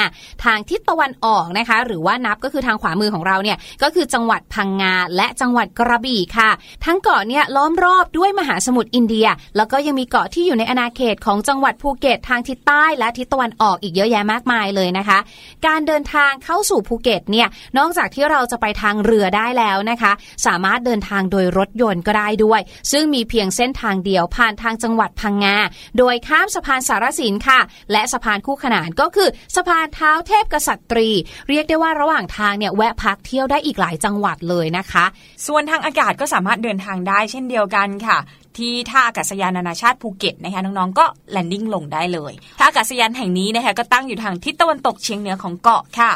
ทางทิศตะวันออกนะคะ หรือว่านับก็คือทางขวามือของเราเนี่ยก็คือจังหวัดพังงาและจังหวัดกระบี่ค่ะ ทั้งเกาะเนี่ยล้อมรอบด้วยมหาสมุทรอินเดีย แล้วก็ยังมีเกาะที่อยู่ในอาณาเขตของจังหวัดภูเก็ตทางทิศใต้และทิศตะวันออกอีกเยอะแยะมากมายเลยนะคะ การเดินทางเข้าสู่ภูเก็ตเนี่ยนอกจากที่เราจะไปทางเรือได้แล้วนะคะ สามารถเดินทางโดยรถยนต์ก็ได้ด้วย ซึ่งมีเพียงเส้นทางเดียวผ่านทางจังหวัดพังงา โดยข้ามสะพานสารสินค่ะ และสะพานคู่ขนานก็คือสะพานท้าวเทพกระษัตรี เรียกได้ว่าระหว่างทางเนี่ยแวะพักเที่ยวได้อีกหลายจังหวัดเลยนะคะ ส่วนทางอากาศก็สามารถเดินทางได้เช่นเดียวกันค่ะที่ท่าอากาศยานนานาชาติภูเก็ตนะคะน้องๆก็ landing ลงได้เลยท่าอากาศยานแห่งนี้นะคะก็ตั้งอยู่ทางทิศตะวันตกเฉียงเหนือของเกาะค่ะ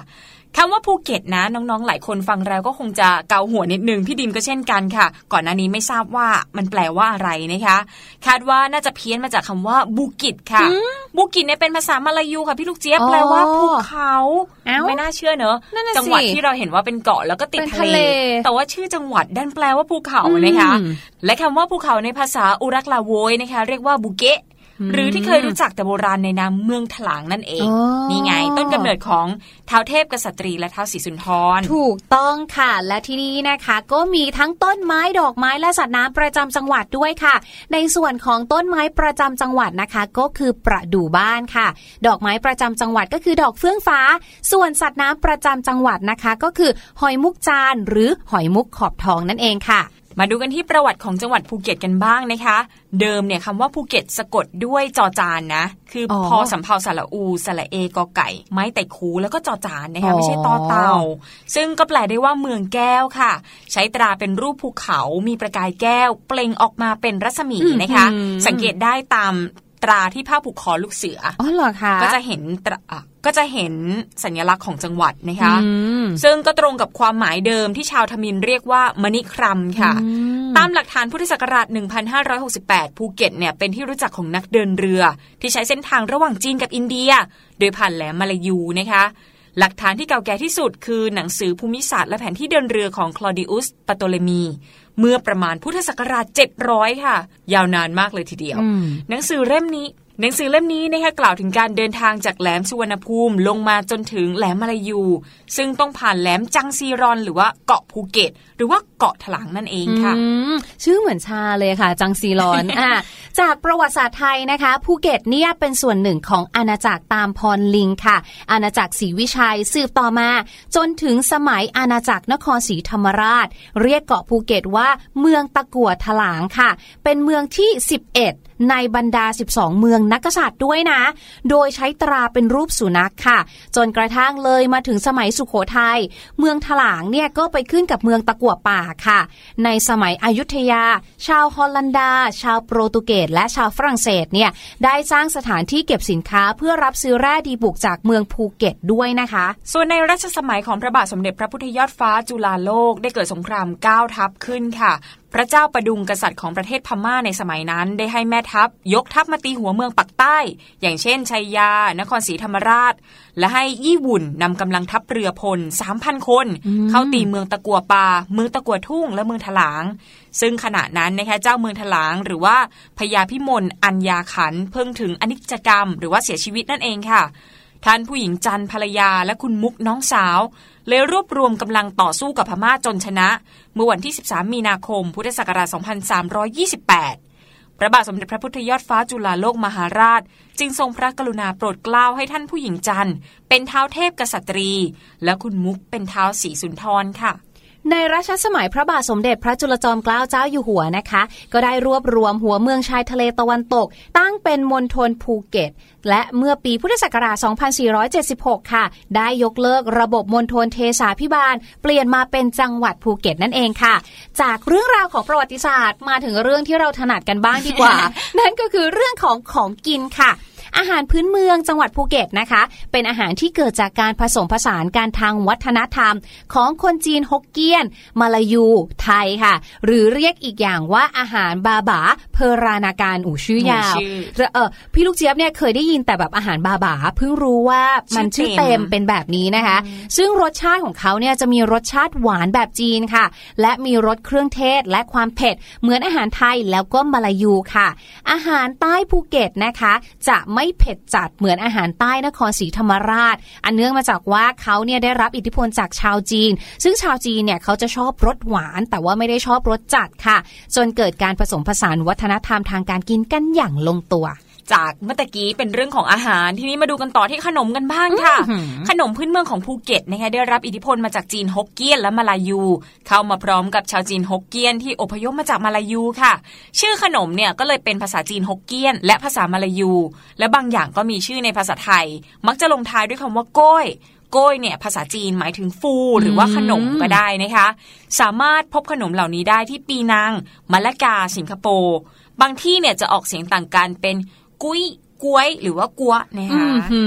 คำว่าภูเก็ตนะน้องๆ หลายคนฟังแล้วก็คงจะเกาหัวนิดนึงพี่ดิมก็เช่นกันค่ะ ก่อนหน้านี้ไม่ทราบว่ามันแปลว่าอะไรนะคะ คาดว่าน่าจะเพี้ยนมาจากคำว่าบูกิตค่ะบูกิตเนี่ยเป็นภาษามาลายูค่ะพี่ลูกเจี๊ยบอ๋อแปลว่าภูเขาเอ้าไม่น่าเชื่อเนอะนั่นน่ะจังหวัดสิที่เราเห็นว่าเป็นเกาะแล้วก็ติดเป็นทะทะเลเล แต่ว่าชื่อจังหวัดดันแปลว่าภูเขานะคะอืมและคำว่าภูเขาในภาษาอุรักลาโวยนะคะ เรียกว่าบุเกะ หรือที่เคยรู้จักแต่โบราณในนามเมืองถลางนั่นเองอ๋อนี่ไงต้นกำเนิดของท้าวเทพกษัตรีและท้าวศรีสุนทร ถูกต้องค่ะ และที่นี่นะคะ ก็มีทั้งต้นไม้ดอกไม้และสัตว์น้ำประจำจังหวัดด้วยค่ะ ในส่วนของต้นไม้ประจำจังหวัดนะคะ ก็คือประดู่บ้านค่ะ ดอกไม้ประจำจังหวัดก็คือดอกเฟื่องฟ้า ส่วนสัตว์น้ำประจำจังหวัดนะคะ ก็คือหอยมุกจานหรือหอยมุกขอบทองนั่นเองค่ะ มาดูกันที่ประวัติของจังหวัดภูเก็ตกันบ้างนะคะ เดิมเนี่ยคำว่าภูเก็ตสะกดด้วยจอจานนะ คือออพอสำเภาสระอูสระเอกอไก่ ไม้แต่คูแล้วก็จอจานนะคะอ๋อไม่ใช่ต่อเต่าซึ่งก็แปลได้ว่าเมืองแก้วค่ะ ใช้ตราเป็นรูปภูเขามีประกายแก้ว เปล่งออกมาเป็นรัศมีนะคะ สังเกตได้ตาม ตราที่ผ้าผูกคอลูกเสืออ๋อเหรอคะก็จะเห็นตราอะก็จะเห็นสัญลักษณ์ของจังหวัดนะคะอืมซึ่งก็ตรงกับความหมายเดิมที่ชาวทมินเรียกว่ามณิครัมค่ะอืมตามหลักฐานพุทธศักราช 1568 ภูเก็ตเนี่ยเป็นที่รู้จักของนักเดินเรือ ที่ใช้เส้นทางระหว่างจีนกับอินเดีย โดยผ่านแหลมมาลายูนะคะ หลักฐานที่เก่าแก่ที่สุดคือหนังสือภูมิศาสตร์และแผนที่เดินเรือของคลอดิอุส ปโตเลมี เมื่อประมาณพุทธศักราช 700 ค่ะ ยาวนานมากเลยทีเดียวอืมหนังสือเล่มนี้หนังสือเล่มนี้นะคะกล่าวถึงการเดินทางจากแหลมสุวรรณภูมิลงมาจนถึงแหลมมาลายู ซึ่งต้องผ่านแหลมจังซีลอน หรือว่าเกาะภูเก็ต หรือว่าเกาะถลางนั่นเองค่ะอืมชื่อเหมือนชาเลยค่ะ จังซีรอนอะจากประวัติศาสตร์ไทยนะคะภูเก็ตเนี่ยเป็นส่วนหนึ่งของอาณาจักรตามพรลิงค่ะ อาณาจักรศรีวิชัยสืบต่อมา จนถึงสมัยอาณาจักรนครศรีธรรมราช เรียกเกาะภูเก็ตว่าเมืองตะกั่วถลางค่ะ เป็นเมืองที่ 11ในบรรดา 12 เมืองนักกษัตริย์ด้วยนะ โดยใช้ตราเป็นรูปสุนัขค่ะ จนกระทั่งเลยมาถึงสมัยสุขโขทยัยเมืองถลางเนี่ยก็ไปขึ้นกับเมืองตะกั่วป่าค่ะ ในสมัยอยุธยา ชาวฮอลันดา ชาวโปรตุเกสและชาวฝรั่งเศสเนี่ยได้สร้างสถานที่เก็บสินค้าเพื่อรับซื้อแร่ดีบุกจากเมืองภูเก็ตด้วยนะคะ ส่วนในรัชสมัยของพระบาทสมเด็จพระพุทธยอดฟ้าจุฬาโลกได้เกิดสงครามก้าวทัพขึ้นค่ะ พระเจ้าประดุงกษัตริย์ของประเทศพม่าในสมัยนั้น ได้ให้แม่ทัพ ยกทัพมาตีหัวเมืองปักใต้ อย่างเช่นชัยยา นครศรีธรรมราช และให้ยี่หวุ่นนำกำลังทัพเรือพล 3,000 คน เข้าตีเมืองตะกัวป่าเมืองตะกัวทุ่งและเมืองถลาง ซึ่งขณะนั้นนะคะเจ้าเมืองถลาง หรือว่าพญาพิมลอัญญาขันธ์เพิ่งถึงอนิจจกรรม หรือว่าเสียชีวิตนั่นเองค่ะท่านผู้หญิงจันทร์ภรรยาและคุณมุกน้องสาว เลยรวบรวมกำลังต่อสู้กับพม่าจนชนะ เมื่อวันที่ 13 มีนาคม พุทธศักราช 2328 พระบาทสมเด็จพระพุทธยอดฟ้าจุฬาโลกมหาราช จึงทรงพระกรุณาโปรดเกล้าให้ท่านผู้หญิงจันทร์เป็นเท้าวเทพกษัตรี และคุณมุกเป็นเท้าวศรีสุนทรค่ะ ในรัชสมัยพระบาทสมเด็จพระจุลจอมเกล้าเจ้าอยู่หัวนะคะ ก็ได้รวบรวมหัวเมืองชายทะเลตะวันตก ตั้งเป็นมณฑลภูเก็ต และเมื่อปีพุทธศักราช 2476 ค่ะ ได้ยกเลิกระบบมณฑลเทสาพิบาล เปลี่ยนมาเป็นจังหวัดภูเก็ตนั่นเองค่ะ จากเรื่องราวของประวัติศาสตร์มาถึงเรื่องที่เราถนัดกันบ้างดีกว่า นั่นก็คือเรื่องของของกินค่ะ อาหารพื้นเมืองจังหวัดภูเก็ตนะคะ เป็นอาหารที่เกิดจากการผสมผสานการทางวัฒนธรรม ของคนจีนฮกเกี้ยน มาลายู ไทยค่ะ หรือเรียกอีกอย่างว่าอาหารบาบาเพอรานาการอู่ชื่อยาวอู่ชื่อเออพี่ลูกเจี๊ยบเนี่ยเคยได้ยินแต่แบบอาหารบาบาเพิ่งรู้ว่ามันชื่ชื่ออเต็เต็มมเป็นแบบนี้นะคะ ซึ่งรสชาติของเขาเนี่ยจะมีรสชาติหวานแบบจีนค่ะ และมีรสเครื่องเทศและความเผ็ด เหมือนอาหารไทยแล้วก็มาลายูค่ะ อาหารใต้ภูเก็ตนะคะ จะไม่เผ็ดจัดเหมือนอาหารใต้นครศรีธรรมราช อันเนื่องมาจากว่าเขาเนี่ยได้รับอิทธิพลจากชาวจีน ซึ่งชาวจีนเนี่ยเขาจะชอบรสหวาน แต่ว่าไม่ได้ชอบรสจัดค่ะ จนเกิดการผสมผสานวัฒนธรรมทางการกินกันอย่างลงตัว จากเมื่อตะกี้เป็นเรื่องของอาหารทีนี้มาดูกันต่อที่ขนมกันบ้างค่ะ ขนมพื้นเมืองของภูเก็ตนะคะได้รับอิทธิพลมาจากจีนฮกเกี้ยนและมาลายู เข้ามาพร้อมกับชาวจีนฮกเกี้ยนที่อพยพมาจากมาลายูค่ะ ชื่อขนมเนี่ยก็เลยเป็นภาษาจีนฮกเกี้ยน และภาษามาลายู และบางอย่างก็มีชื่อในภาษาไทย มักจะลงท้ายด้วยคำว่าโก้ยโก้ยเนี่ยภาษาจีนหมายถึงฟูหรือว่าขนมก็ได้นะคะ สามารถพบขนมเหล่านี้ได้ที่ปีนังมะละกาสิงคโปร์บางที่เนี่ยจะออกเสียงต่างกันเป็น กุ้ยกล้วยหรือว่ากัวนะคะอื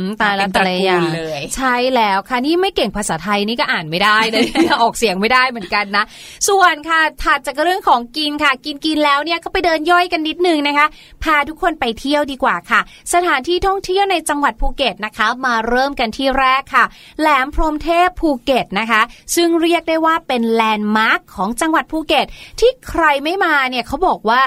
มตายแล้วเป็นตระกูลอย่างเลยใช่แล้วค่ะนี่ไม่เก่งภาษาไทยนี่ก็อ่านไม่ได้เลยออกเสียงไม่ได้เหมือนกันนะ ส่วนค่ะถัดจากเรื่องของกินค่ะ กินกินแล้วเนี่ยก็ไปเดินย่อยกันนิดนึงนะคะ พาทุกคนไปเที่ยวดีกว่าค่ะ สถานที่ท่องเที่ยวในจังหวัดภูเก็ตนะคะ มาเริ่มกันที่แรกค่ะ แหลมพรหมเทพภูเก็ตนะคะ ซึ่งเรียกได้ว่าเป็น landmark ของจังหวัดภูเก็ต ที่ใครไม่มาเนี่ยเขาบอกว่า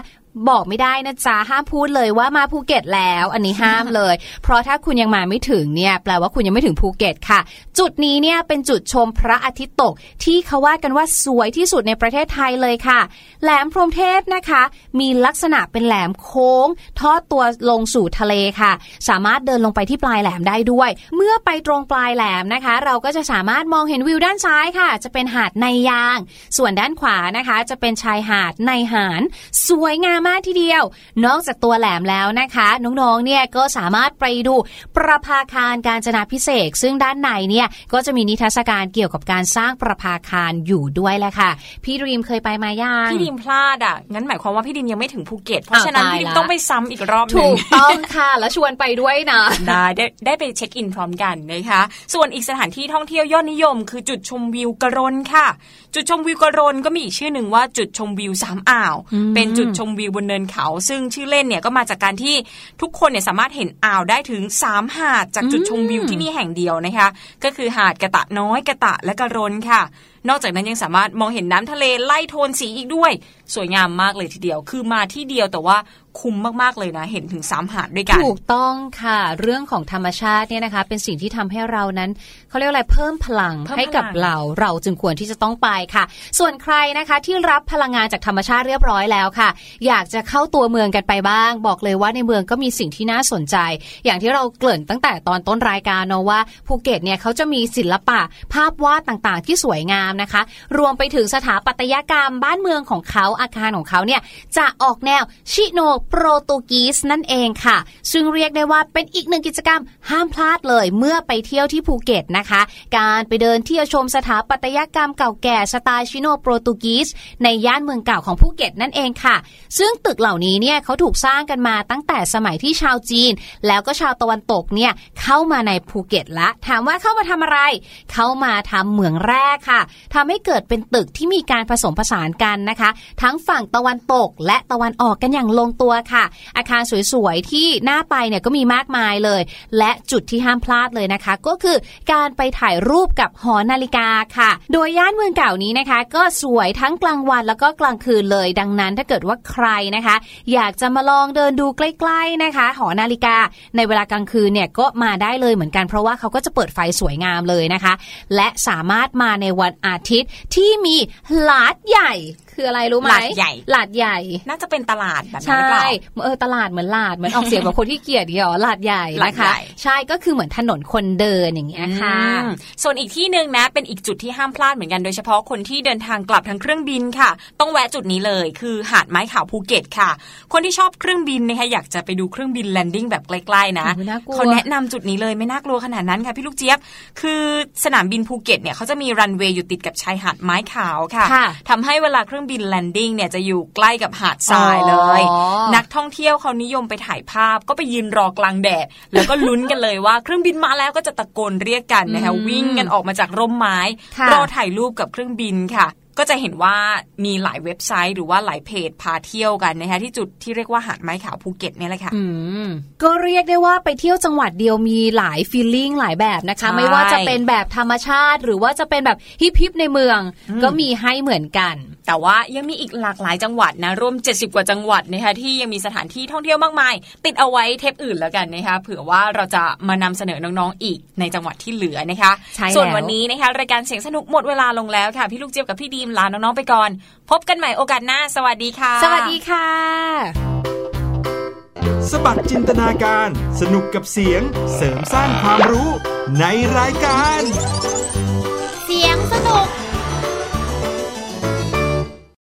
บอกไม่ได้นะจ๊ะห้ามพูดเลยว่ามาภูเก็ตแล้ว อันนี้ห้ามเลย เพราะถ้าคุณยังมาไม่ถึงเนี่ยแปลว่าคุณยังไม่ถึงภูเก็ตค่ะ จุดนี้เนี่ยเป็นจุดชมพระอาทิตย์ตก ที่เขาว่ากันว่าสวยที่สุดในประเทศไทยเลยค่ะ แหลมพรหมเทพนะคะ มีลักษณะเป็นแหลมโค้ง ทอดตัวลงสู่ทะเลค่ะ สามารถเดินลงไปที่ปลายแหลมได้ด้วย เมื่อไปตรงปลายแหลมนะคะ เราก็จะสามารถมองเห็นวิวด้านซ้ายค่ะ จะเป็นหาดในยาง ส่วนด้านขวานะคะ จะเป็นชายหาดในหานสวยงามมากทีเดียว นอกจากตัวแหลมแล้วนะคะน้องๆเนี่ยก็สามารถไปดูประภาคารกาญจนาภิเษกซึ่งด้านในเนี่ยก็จะมีนิทรรศการเกี่ยวกับการสร้างประภาคารอยู่ด้วยแหละค่ะ พี่ดรีมเคยไปมายังพี่ดรีมพลาดอะงั้นหมายความว่าพี่ดรีมยังไม่ถึงภูเก็ตเพราะฉะนั้นอ้าวตายพี่ดิมละต้องไปซ้ำอีกรอบหนึ่งถูกต้องค่ะแล้วชวนไปด้วยนะได้ได้ได้ไป check in พร้อมกันนะคะส่วนอีกสถานที่ท่องเที่ยวยอดนิยม คือจุดชมวิวกระรนค่ะ จุดชมวิวกระรนก็มีอีกชื่อหนึ่งว่าจุดชมวิวสามอ่าว เป็นจุดชมวิวบนเนินเขา ซึ่งชื่อเล่นเนี่ยก็มาจากการที่ทุกคนเนี่ยสามารถเห็นอ่าวได้ถึงสามหาดจากจุดชมวิวที่นี่แห่งเดียวนะคะ ก็คือหาดกระตะน้อยกระตะและกระรนค่ะ นอกจากนั้นยังสามารถมองเห็นน้ำทะเลไล่โทนสีอีกด้วย สวยงามมากเลยทีเดียว คือมาที่เดียวแต่ว่า คุ้มมากๆเลยนะ เห็นถึงสามหาดด้วยกัน ถูกต้องค่ะ เรื่องของธรรมชาติเนี่ยนะคะ เป็นสิ่งที่ทำให้เรานั้นเขาเรียกอะไรเพิ่มพลังเพิ่มให้กับพลังเราเราจึงควรที่จะต้องไปค่ะ ส่วนใครนะคะที่รับพลังงานจากธรรมชาติเรียบร้อยแล้วค่ะ อยากจะเข้าตัวเมืองกันไปบ้าง บอกเลยว่าในเมืองก็มีสิ่งที่น่าสนใจ อย่างที่เราเกริ่นตั้งแต่ตอนต้นรายการเนาะว่าภูเก็ตเนี่ยเขาจะมีศิลปะภาพวาดต่างๆ ที่สวยงามนะคะ รวมไปถึงสถาปัตยกรรมบ้านเมืองของเขาอาคารของเขาเนี่ยจะออกแนวชิโนโปรตุกีสนั่นเองค่ะ ซึ่งเรียกได้ว่าเป็นอีกหนึ่งกิจกรรมห้ามพลาดเลยเมื่อไปเที่ยวที่ภูเก็ตนะคะ การไปเดินเที่ยวชมสถาปัตยกรรมเก่าแก่สไตล์ชิโนโปรตุกีสในย่านเมืองเก่าของภูเก็ตนั่นเองค่ะ ซึ่งตึกเหล่านี้เนี่ยเขาถูกสร้างกันมาตั้งแต่สมัยที่ชาวจีน แล้วก็ชาวตะวันตกเนี่ยเข้ามาในภูเก็ตละ ถามว่าเข้ามาทำอะไร เข้ามาทำเหมืองแร่ค่ะทำให้เกิดเป็นตึกที่มีการผสมผสานกันนะคะ ทั้งฝั่งตะวันตกและตะวันออกกันอย่างลงตัวค่ะ อาคารสวยๆที่น่าไปเนี่ยก็มีมากมายเลย และจุดที่ห้ามพลาดเลยนะคะ ก็คือการไปถ่ายรูปกับหอนาฬิกาค่ะ โดยย่านเมืองเก่านี้นะคะ ก็สวยทั้งกลางวันแล้วก็กลางคืนเลย ดังนั้นถ้าเกิดว่าใครนะคะ อยากจะมาลองเดินดูใกล้ๆนะคะ หอนาฬิกา ในเวลากลางคืนเนี่ยก็มาได้เลยเหมือนกันเพราะว่าเขาก็จะเปิดไฟสวยงามเลยนะคะ และสามารถมาในวันอาทิตย์ที่มีหลาดใหญ่คืออะไรรู้ไหมหลาดใหญ่หลาดใหญ่ น่าจะเป็นตลาดแบบนั้นใช่หรือเปล่าเออตลาดเหมือนลาดเหมือนออกเสียงแบบคนขี้เกียจทีเดียวหลาดใหญ่หลาดใหญ่นะคะใช่ก็คือเหมือนถนนคนเดินอย่างเงี้ยค่ะอืมส่วนอีกที่หนึ่งนะ เป็นอีกจุดที่ห้ามพลาดเหมือนกันโดยเฉพาะคนที่เดินทางกลับทางเครื่องบินค่ะ ต้องแวะจุดนี้เลย คือหาดไม้ขาวภูเก็ตค่ะ คนที่ชอบเครื่องบินนะคะอยากจะไปดูเครื่องบิน landing แบบใกล้ๆนะโอ้ยน่ากลัวเขาแนะนำจุดนี้เลยไม่น่ากลัวขนาดนั้นค่ะพี่ลูกเจี๊ยบ คือสนามบินภูเก็ตเนี่ยเขาจะมีรันเวย์อยู่ติดกับชายหาดไม้ขาวค่ะค่ะทำให้เวลาเครื่องบิน landing เนี่ยจะอยู่ใกล้กับหาดทรายเลยอ๋อนักท่องเที่ยวเขานิยมไปถ่ายภาพก็ไปยืนรอกลางแดด แล้วก็ลุ้นกันเลยว่าเครื่องบินมาแล้วก็จะตะโกนเรียกกันนะคะวิ่งกันออกมาจากร่มไม้ค่ะรอถ่ายรูปกับเครื่องบินค่ะ ก็จะเห็นว่ามีหลายเว็บไซต์หรือว่าหลายเพจพาเที่ยวกันนะคะที่จุดที่เรียกว่าหาดไม้ขาวภูเก็ตเนี่ยแหละค่ะอืมก็เรียกได้ว่าไปเที่ยวจังหวัดเดียวมีหลายฟีลลิ่งหลายแบบนะคะใช่ไม่ว่าจะเป็นแบบธรรมชาติ หรือว่าจะเป็นแบบฮิปฮิปในเมือง ก็มีให้เหมือนกัน แต่ว่ายังมีอีกหลากหลายจังหวัดนะรวม 70 กว่าจังหวัดนะคะที่ยังมีสถานที่ท่องเที่ยวมากมาย ติดเอาไว้เทปอื่นแล้วกันนะคะเผื่อว่าเราจะมานำเสนอน้องๆอีกในจังหวัดที่เหลือนะคะใช่ส่วนแล้ววันนี้นะคะรายการเสียงสนุกหมดเวลาลงแล้วค่ะพี่ลูกเจี๊ยบกับพี่ดีีมลาน้องๆไปก่อน พบกันใหม่โอกาสหน้า สวัสดีค่ะ สวัสดีค่ะ สบัดจินตนาการ สนุกกับเสียงเสริมสร้างความรู้ในรายการ เสียงสนุก